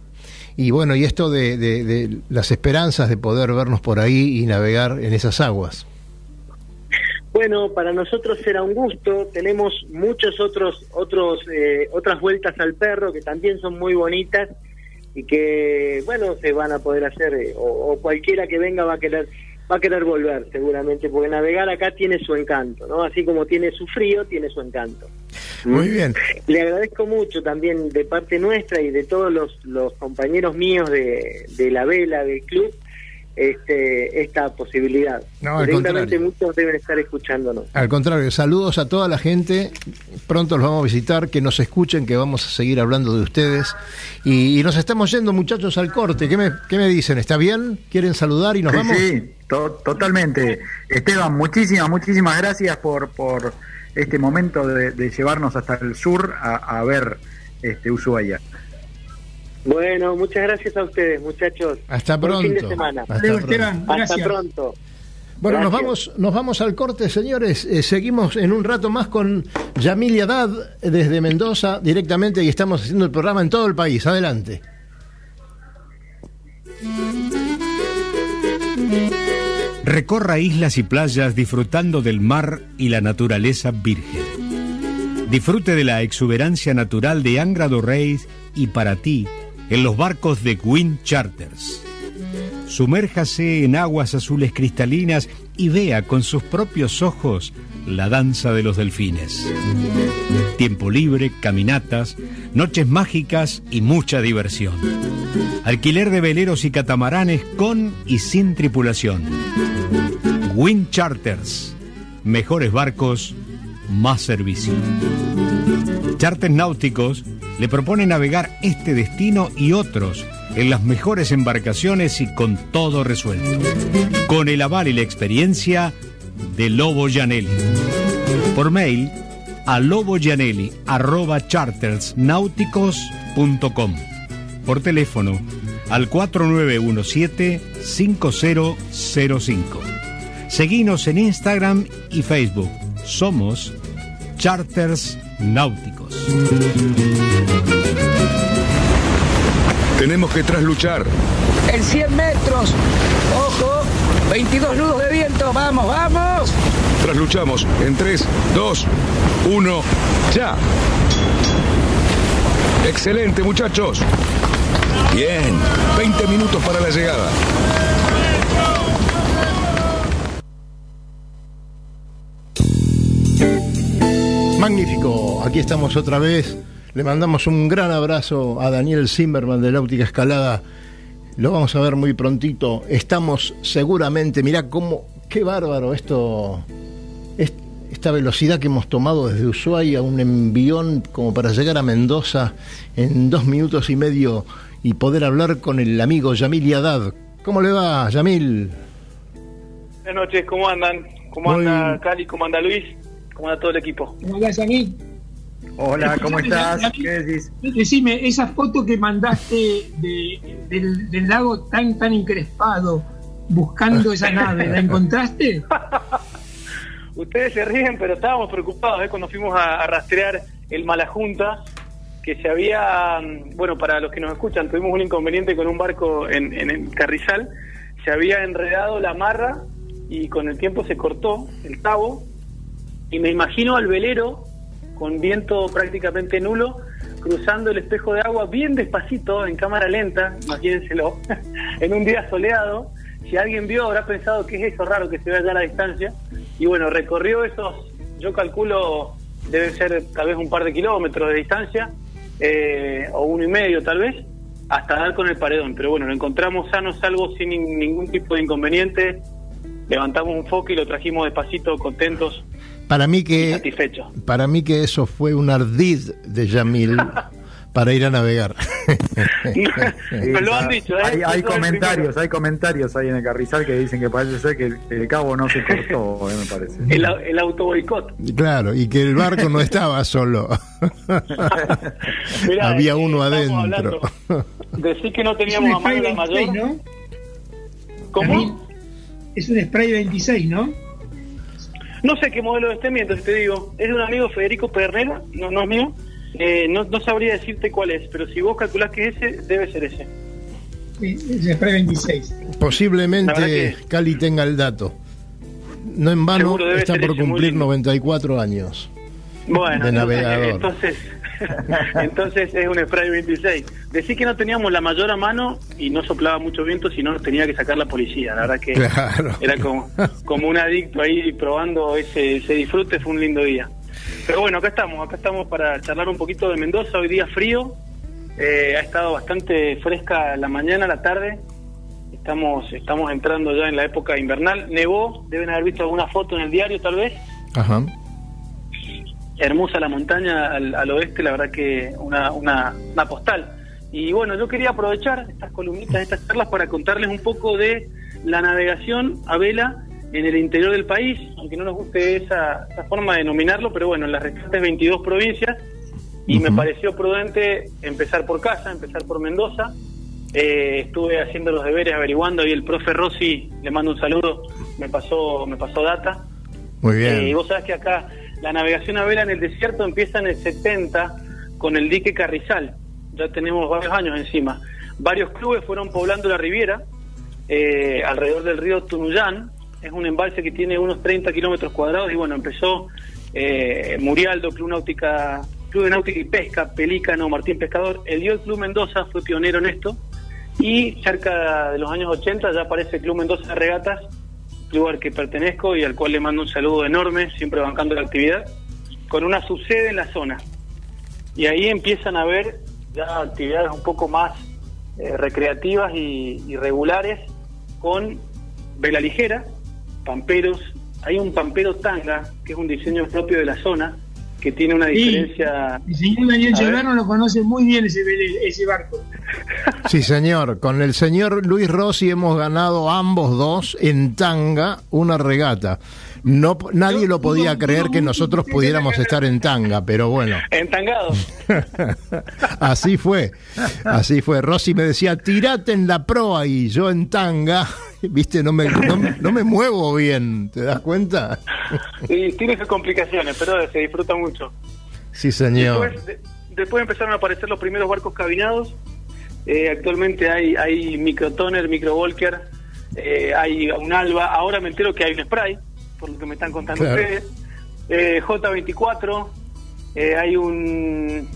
Y bueno, y esto de, de- de las esperanzas de poder vernos por ahí y navegar en esas aguas. Bueno, para nosotros será un gusto. Tenemos muchos otros, otros, eh, otras vueltas al perro que también son muy bonitas y que, bueno, se van a poder hacer eh, o, o cualquiera que venga va a querer, va a querer volver seguramente, porque navegar acá tiene su encanto, ¿no? Así como tiene su frío, tiene su encanto. Muy bien. Le agradezco mucho también de parte nuestra y de todos los, los compañeros míos de, de la vela del club este, esta posibilidad. No, al Seguramente contrario. muchos deben estar escuchándonos. Al contrario, saludos a toda la gente. Pronto los vamos a visitar, que nos escuchen, que vamos a seguir hablando de ustedes. Y, y nos estamos yendo, muchachos, al corte. ¿Qué me, qué me dicen? ¿Está bien? ¿Quieren saludar y nos Sí, vamos? sí, to- totalmente. Esteban, muchísimas, muchísimas gracias por, por este momento de, de llevarnos hasta el sur a, a ver este Ushuaia. Bueno, muchas gracias a ustedes, muchachos. Hasta Buen fin de pronto. semana. Hasta pronto. Esteban, Hasta pronto. Bueno, nos vamos, nos vamos al corte, señores. Eh, seguimos en un rato más con Yamil Haddad desde Mendoza directamente y estamos haciendo el programa en todo el país. Adelante. Recorra islas y playas disfrutando del mar y la naturaleza virgen. Disfrute de la exuberancia natural de Angra do Reis y para ti en los barcos de Wind Charters. Sumérjase en aguas azules cristalinas y vea con sus propios ojos la danza de los delfines. Tiempo libre, caminatas, noches mágicas y mucha diversión. Alquiler de veleros y catamaranes con y sin tripulación. Wind Charters. Mejores barcos, más servicio. Charters Náuticos le propone navegar este destino y otros en las mejores embarcaciones y con todo resuelto. Con el aval y la experiencia de Lobo Gianelli. Por mail a lobogianelli.chartersnáuticos.com. Por teléfono al 4917-5005. Seguinos en Instagram y Facebook. Somos Charters Náuticos. Tenemos que trasluchar. En 100 metros. Ojo. 22 nudos de viento. Vamos, vamos. Trasluchamos en 3, 2, 1, ya. Excelente, muchachos. Bien, 20 minutos para la llegada. Magnífico, aquí estamos otra vez. Le mandamos un gran abrazo a Daniel Zimmerman de Náutica Escalada. Lo vamos a ver muy prontito. Estamos seguramente, mirá cómo, qué bárbaro esto, es- esta velocidad que hemos tomado desde Ushuaia, un envión como para llegar a Mendoza en dos minutos y medio y poder hablar con el amigo Yamil Yadad. ¿Cómo le va, Yamil? Buenas noches, ¿cómo andan? ¿Cómo Muy anda. Cali? ¿Cómo anda Luis? ¿Cómo anda todo el equipo? ¿Cómo andás a mí? Hola, ¿cómo estás? ¿Qué decís? Decime, esa foto que mandaste de- del, del lago tan tan encrespado, buscando esa nave, ¿la encontraste? Ustedes se ríen, pero estábamos preocupados ¿eh? cuando fuimos a, a rastrear el Malajunta, que se había, mm, bueno, para los que nos escuchan, tuvimos un inconveniente con un barco en, en el Carrizal, se había enredado la amarra y con el tiempo se cortó el cabo y me imagino al velero con viento prácticamente nulo cruzando el espejo de agua bien despacito en cámara lenta, imagínenselo, en un día soleado. Si alguien vio habrá pensado que es eso raro que se ve allá a la distancia y bueno, recorrió esos, yo calculo deben ser tal vez un par de kilómetros de distancia eh, o uno y medio tal vez hasta dar con el paredón, pero bueno, lo encontramos sano, salvo sin nin- ningún tipo de inconveniente. Levantamos un foco y lo trajimos despacito, contentos Para mí que satisfechos. para mí que eso fue un ardid de Yamil para ir a navegar. Me lo han dicho, ¿eh? Hay, comentarios, hay comentarios ahí en el carrizal que dicen que parece ser que el, el cabo no se cortó, eh, me parece. El, el auto boicot. Claro, y que el barco no estaba solo. Mirá, Había eh, uno estamos adentro. Decir que no teníamos a mano spray la 26, mayor. ¿no? ¿Cómo? Es un spray 26, ¿no? No sé qué modelo de este miento, si te digo. Es de un amigo Federico Pernera, no, no es mío. Eh, no, no sabría decirte cuál es, pero si vos calculás que es ese, debe ser ese. Sí, Es el spray 26. La verdad Posiblemente que- Cali tenga el dato. No en vano está por cumplir lindo. 94 años. Bueno, De navegador. entonces, entonces es un spray 26. Decir que no teníamos la mayor a mano y no soplaba mucho viento, sino nos tenía que sacar la policía. La verdad que Claro. era como, como un adicto ahí probando ese, ese disfrute, fue un lindo día. Pero bueno, acá estamos, acá estamos para charlar un poquito de Mendoza, hoy día frío, eh, ha estado bastante fresca la mañana, la tarde, estamos, estamos entrando ya en la época invernal, nevó, deben haber visto alguna foto en el diario tal vez, Ajá. Hermosa la montaña al, al oeste, la verdad que una, una, una postal. Y bueno, yo quería aprovechar estas columnitas, estas charlas para contarles un poco de la navegación a vela en el interior del país, aunque no nos guste esa, esa forma de denominarlo, pero bueno, en las restantes 22 provincias, y me pareció prudente empezar por casa, empezar por Mendoza. Eh, estuve haciendo los deberes, averiguando, y el profe Rossi, le mando un saludo, me pasó, me pasó data. Muy Eh, y bien. vos sabés que acá la navegación a vela en el desierto empieza en el 70 con el dique Carrizal. Ya tenemos varios años encima. Varios clubes fueron poblando la riviera eh, alrededor del río Tunuyán. Es un embalse que tiene unos 30 kilómetros cuadrados y bueno, empezó eh, Murialdo, Club Náutica, Club de Náutica y Pesca, Pelícano, Martín Pescador. El Dios Club Mendoza fue pionero en esto y cerca de los años 80 ya aparece Club Mendoza de Regatas, club al que pertenezco y al cual le mando un saludo enorme, siempre bancando la actividad, con una subsede en la zona. Y ahí empiezan a haber ya actividades un poco más eh, recreativas y, y regulares con vela ligera, pamperos. Hay un pampero tanga, que es un diseño propio de la zona, que tiene una Sí. diferencia. El señor Daniel. Choverno lo conoce muy bien ese, ese barco. Sí, señor. Con el señor Luis Rossi hemos ganado ambos dos en tanga una regata. No, nadie lo podía creer que nosotros pudiéramos estar en tanga, pero bueno, Entangado. así fue. Así fue. Rossi me decía, tirate en la proa y yo en tanga, viste, no me, no, no me muevo bien, ¿te das cuenta? Y tiene sus complicaciones, pero se disfruta mucho. Sí, señor. Después, de- después empezaron a aparecer los primeros barcos cabinados. Eh, actualmente hay, hay microtoner, microvolker, eh, hay un alba. Ahora me entero que hay un spray, por lo que me están contando Claro. ustedes. Eh, J24, eh, hay un,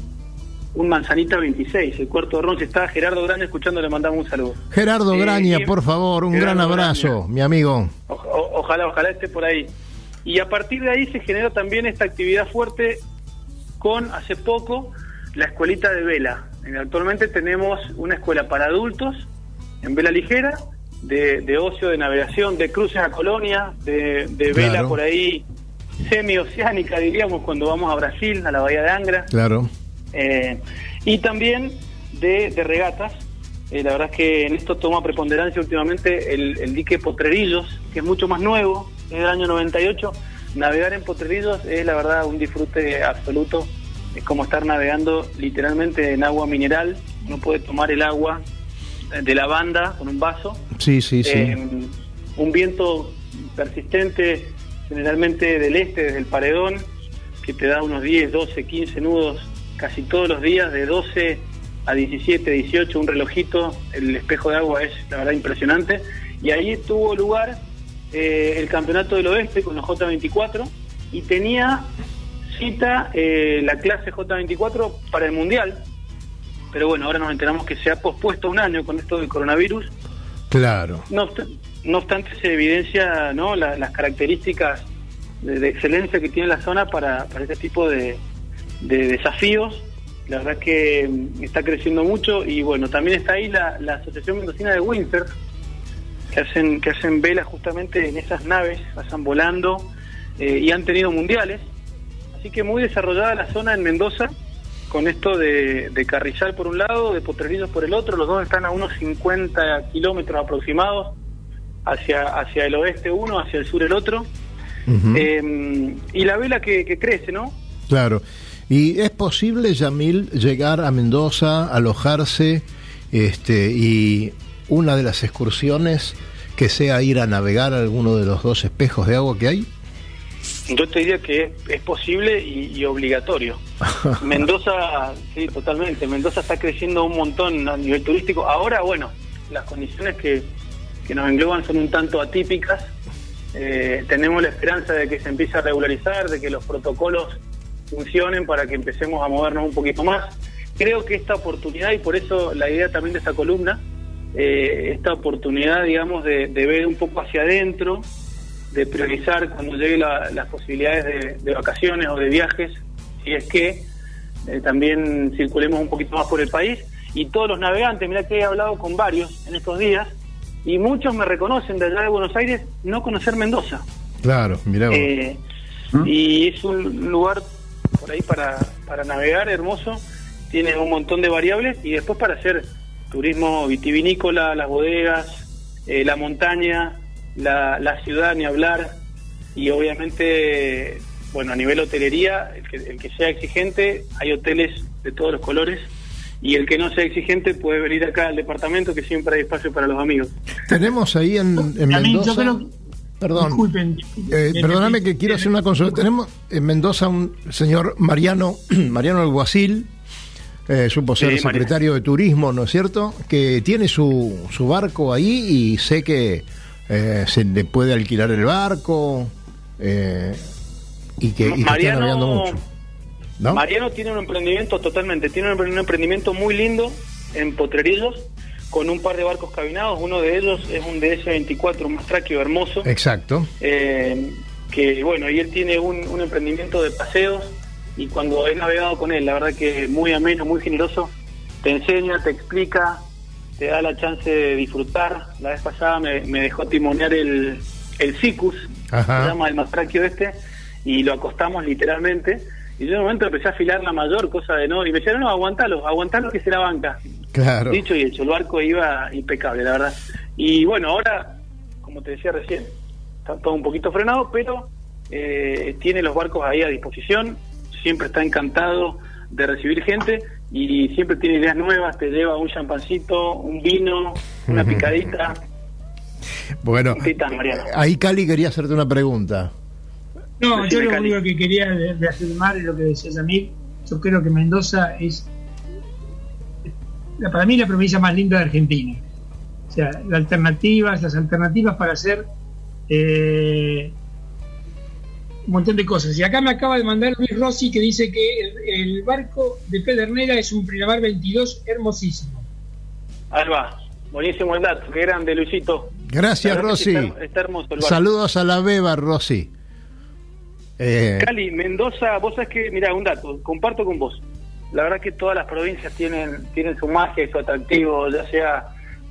un manzanita 26, el cuarto de ron. Está Gerardo Grande escuchando, le mandamos un saludo. Gerardo Eh, Graña, por favor, un Gerardo gran abrazo, Graña. mi amigo. O- o- ojalá, ojalá esté por ahí. Y a partir de ahí se genera también esta actividad fuerte con, hace poco, la escuelita de vela. Actualmente tenemos una escuela para adultos en vela ligera, de, de ocio, de navegación, de cruces a colonia, de, de vela Claro. por ahí semioceánica, diríamos, cuando vamos a Brasil, a la bahía de Angra. Claro. Eh, y también de, de regatas. Eh, la verdad es que en esto toma preponderancia últimamente el, el dique Potrerillos, que es mucho más nuevo, es del año 98. Navegar en Potrerillos es la verdad un disfrute absoluto. Es como estar navegando literalmente en agua mineral. Uno puede tomar el agua de la banda con un vaso. Sí, sí, sí. Eh, un viento persistente, generalmente del este, desde el paredón, que te da unos 10, 12, 15 nudos casi todos los días, de 12 a 17, 18, un relojito, el espejo de agua es la verdad impresionante. Y ahí tuvo lugar eh, el Campeonato del Oeste con los J24 y tenía cita eh, la clase J24 para el Mundial. Pero bueno, ahora nos enteramos que se ha pospuesto un año con esto del coronavirus Claro. no, obst- no obstante, se evidencia ¿no? la- las características de, excelencia que tiene la zona para, para este tipo de, de desafíos. La verdad que mm, está creciendo mucho y bueno, también está ahí la, la Asociación Mendocina de Winter, que hacen, que hacen velas justamente en esas naves, pasan volando eh, y han tenido mundiales. Así que muy desarrollada la zona en Mendoza, con esto de, de Carrizal por un lado, de Potrerillos por el otro, los dos están a unos 50 kilómetros aproximados, hacia, hacia el oeste uno, hacia el sur el otro. Eh, y la vela que, que crece, ¿no? Claro. ¿Y es posible, Yamil, llegar a Mendoza, alojarse, este, y una de las excursiones que sea ir a navegar a alguno de los dos espejos de agua que hay? Yo te diría que es, es posible y, y obligatorio. Mendoza, sí, totalmente. Mendoza está creciendo un montón a nivel turístico. Ahora, bueno, las condiciones que, que nos engloban son un tanto atípicas. Eh, tenemos la esperanza de que se empiece a regularizar, de que los protocolos funcionen para que empecemos a movernos un poquito más. Creo que esta oportunidad, y por eso la idea también de esta columna, eh, esta oportunidad, digamos, de, de ver un poco hacia adentro, de priorizar cuando lleguen la- las posibilidades de, de vacaciones o de viajes, si es que eh, también circulemos un poquito más por el país. Y todos los navegantes, mira que he hablado con varios en estos días, y muchos me reconocen de allá de Buenos Aires no conocer Mendoza. Claro, mirá. Eh, y es un lugar por ahí para, para navegar hermoso, tiene un montón de variables y después para hacer turismo vitivinícola, las bodegas, eh, la montaña, la, la ciudad, ni hablar, y obviamente, bueno, a nivel hotelería, el que, el que sea exigente, hay hoteles de todos los colores. Y el que no sea exigente puede venir acá al departamento, que siempre hay espacio para los amigos. Tenemos ahí en, en También yo Mendoza. creo- Perdón. Disculpen, disculpen. Eh, perdóname que quiero hacer una consulta. Tenemos en Mendoza un señor Mariano, Mariano Alguacil, eh, supo ser Mariano. secretario de Turismo, ¿no es cierto? Que tiene su, su barco ahí y sé que eh, se le puede alquilar el barco eh, y que, y Mariano- mucho. ¿no? Mariano tiene un emprendimiento totalmente, tiene un emprendimiento muy lindo en Potrerillos, con un par de barcos cabinados, uno de ellos es un DS-24, un mastraquio hermoso, Exacto. eh, que bueno, y él tiene un, un emprendimiento de paseos, y cuando he navegado con él, la verdad que muy ameno, muy generoso, te enseña, te explica, te da la chance de disfrutar. La vez pasada me, me dejó timonear el, el Cicus, Ajá. se llama el mastraquio este, y lo acostamos literalmente. Y yo en un momento empecé a afilar la mayor, cosa de no, y me decían, no, aguantalo, aguantalo que se la banca. Claro. Dicho y hecho, el barco iba impecable, la verdad. Y bueno, ahora, como te decía recién, está todo un poquito frenado, pero eh, tiene los barcos ahí a disposición, siempre está encantado de recibir gente y siempre tiene ideas nuevas, te lleva un champancito, un vino, una picadita. Bueno, ahí Cali quería hacerte una pregunta. No, yo lo Cali. único que quería reafirmar es lo que decías a mí. Yo creo que Mendoza es, para mí, la provincia más linda de Argentina. O sea, las alternativas, las alternativas para hacer eh, un montón de cosas. Y acá me acaba de mandar Luis Rossi que dice que el, el barco de Pedernera es un Pinamar 22 hermosísimo. Ahí va, buenísimo el dato, qué grande Luisito. Gracias, Rosy. Está, está hermoso el barco. Saludos a la beba, Rosy. Eh, Cali, Mendoza, vos sabés que, mira, un dato, comparto con vos. La verdad que todas las provincias tienen, tienen su magia y su atractivo, ya sea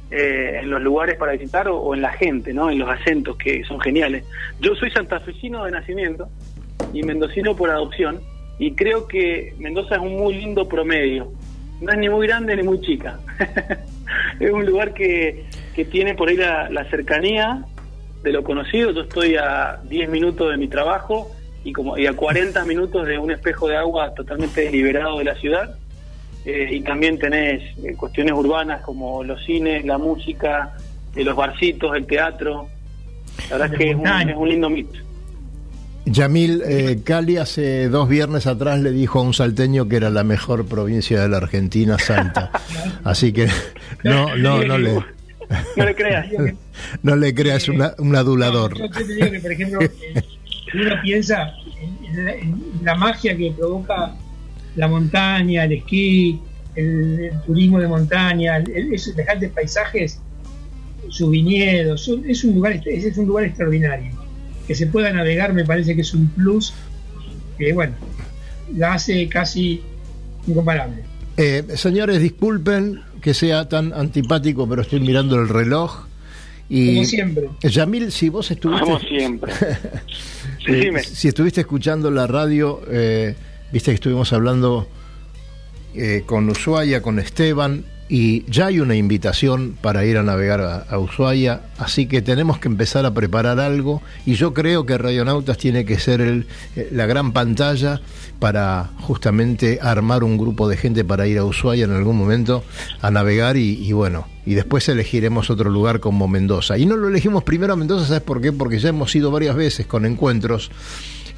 eh, en los lugares para visitar o, en la gente, ¿no? En los acentos que son geniales. Yo soy santafesino de nacimiento y mendocino por adopción y creo que Mendoza es un muy lindo promedio. No es ni muy grande ni muy chica. es un lugar que, que tiene por ahí la, la cercanía de lo conocido. Yo estoy a 10 minutos de mi trabajo y como y a 40 minutos de un espejo de agua totalmente liberado de la ciudad. Eh, y también tenés eh, cuestiones urbanas como los cines, la música, eh, los barcitos, el teatro. La verdad es que es un, es un lindo mito. Yamil, eh, Cali hace dos viernes atrás le dijo a un salteño que era la mejor provincia de la Argentina, Salta. Así que no, no, no le, No le creas. no le creas una- un adulador. Yo te digo que, por ejemplo, eh, si uno piensa en, en la, en la magia que provoca la montaña, el esquí, el, el turismo de montaña, semejantes paisajes, sus viñedos, son- es un lugar es, es un lugar extraordinario. Que se pueda navegar me parece que es un plus que, bueno, la hace casi incomparable. Eh, señores, disculpen que sea tan antipático, pero estoy mirando el reloj. Y Como siempre. Yamil, si vos estuviste, Como siempre. Eh, si estuviste escuchando la radio, eh, viste que estuvimos hablando eh, con Ushuaia, con Esteban, y ya hay una invitación para ir a navegar a, a Ushuaia, así que tenemos que empezar a preparar algo, y yo creo que Radionautas tiene que ser el, eh, la gran pantalla para justamente armar un grupo de gente para ir a Ushuaia en algún momento a navegar y, y bueno, y después elegiremos otro lugar como Mendoza. Y no lo elegimos primero a Mendoza, ¿sabes por qué? Porque ya hemos ido varias veces con encuentros.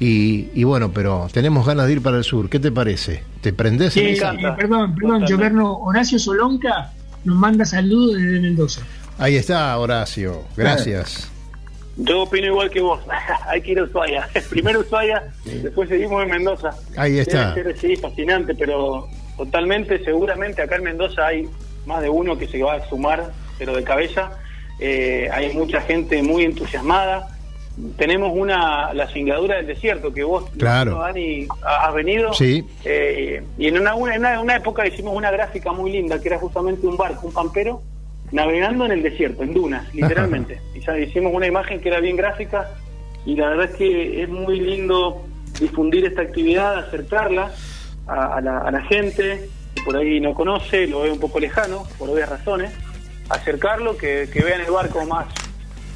Y, y bueno, pero tenemos ganas de ir para el sur. ¿Qué te parece? ¿Te prendés en Eh, esa? eh, perdón, perdón, Gioverno, Horacio Solonca nos manda saludos desde Mendoza. Ahí está, Horacio. Gracias. Yo opino igual que vos. Hay que ir a Ushuaia. Primero Ushuaia, después seguimos en Mendoza. Ahí está. Debe ser, sí, fascinante, pero totalmente, seguramente acá en Mendoza hay más de uno que se va a sumar, pero de cabeza. Eh, hay mucha gente muy entusiasmada. Tenemos una la cingadura del desierto que vos, Claro. Dani, ha- has venido. Sí. Eh, y en una, una, en una- época hicimos una gráfica muy linda que era justamente un barco, un pampero, navegando en el desierto, en dunas, literalmente. Y ya hicimos una imagen que era bien gráfica y la verdad es que es muy lindo difundir esta actividad, acercarla a, a la, a la gente que por ahí no conoce, lo ve un poco lejano, por obvias razones, acercarlo, que, que vean el barco más,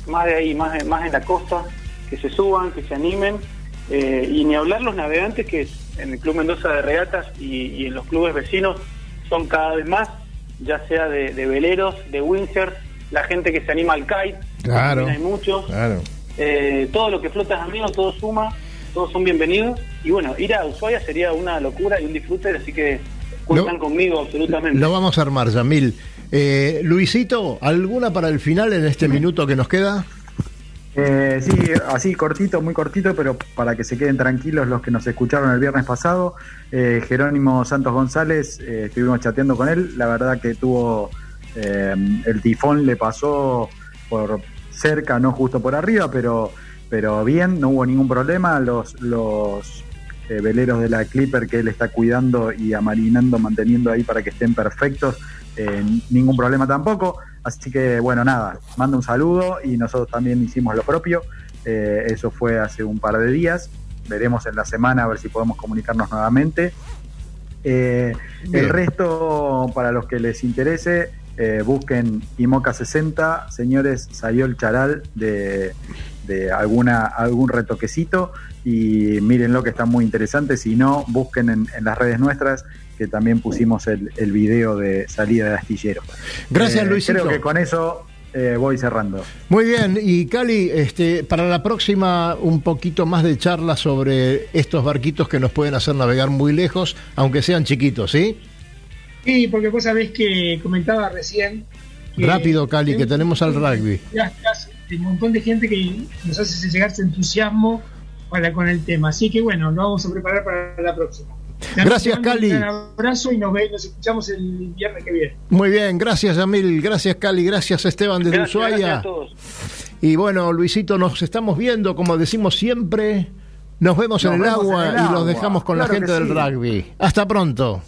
más de ahí, más, más en la costa, que se suban, que se animen, eh, y ni hablar los navegantes que en el Club Mendoza de Regatas y, y en los clubes vecinos son cada vez más, ya sea de, de veleros, de windsurf, la gente que se anima al kite, Claro. también hay muchos, Claro. eh, todo lo que flota es amigo, todo suma, todos son bienvenidos, y bueno, ir a Ushuaia sería una locura y un disfrute, así que cuentan conmigo absolutamente. Lo vamos a armar, Yamil. Eh, Luisito, ¿alguna para el final en este minuto que nos queda? Eh, sí, así cortito, muy cortito, pero para que se queden tranquilos los que nos escucharon el viernes pasado. Eh, Jerónimo Santos González, eh, estuvimos chateando con él. La verdad que tuvo eh, el tifón, le pasó por cerca, no justo por arriba, pero, pero bien, no hubo ningún problema. Los, los eh, veleros de la Clipper que él está cuidando y amarinando, manteniendo ahí para que estén perfectos, eh, ningún problema tampoco. Así que bueno, nada, manda un saludo y nosotros también hicimos lo propio. Eh, eso fue hace un par de días. veremos en la semana a ver si podemos comunicarnos nuevamente. Eh, el resto, para los que les interese, eh, busquen IMOCA 60, señores Sayol Charal, de, de alguna, algún retoquecito y mírenlo que está muy interesante. Si no, busquen en, en las redes nuestras que también pusimos el, el video de salida de astillero. Gracias, Eh, Luisito. Creo que con eso eh, voy cerrando. Muy bien, y Cali, este, para la próxima un poquito más de charla sobre estos barquitos que nos pueden hacer navegar muy lejos, aunque sean chiquitos, ¿sí? Sí, porque vos sabés que comentaba recién. que Rápido, Cali, que tenemos al rugby. hay un montón de gente que nos hace llegar su entusiasmo para con el tema. Así que bueno, lo vamos a preparar para la próxima. Gracias, Cali. Un gran abrazo y nos, ve- nos escuchamos el viernes que viene. Muy bien, gracias Yamil, gracias Cali, gracias Esteban desde Gracias, Ushuaia. gracias a todos. Y bueno, Luisito, nos estamos viendo, como decimos siempre, nos vemos Nos en el vemos agua en el y los dejamos con la gente del sí. rugby. Hasta pronto.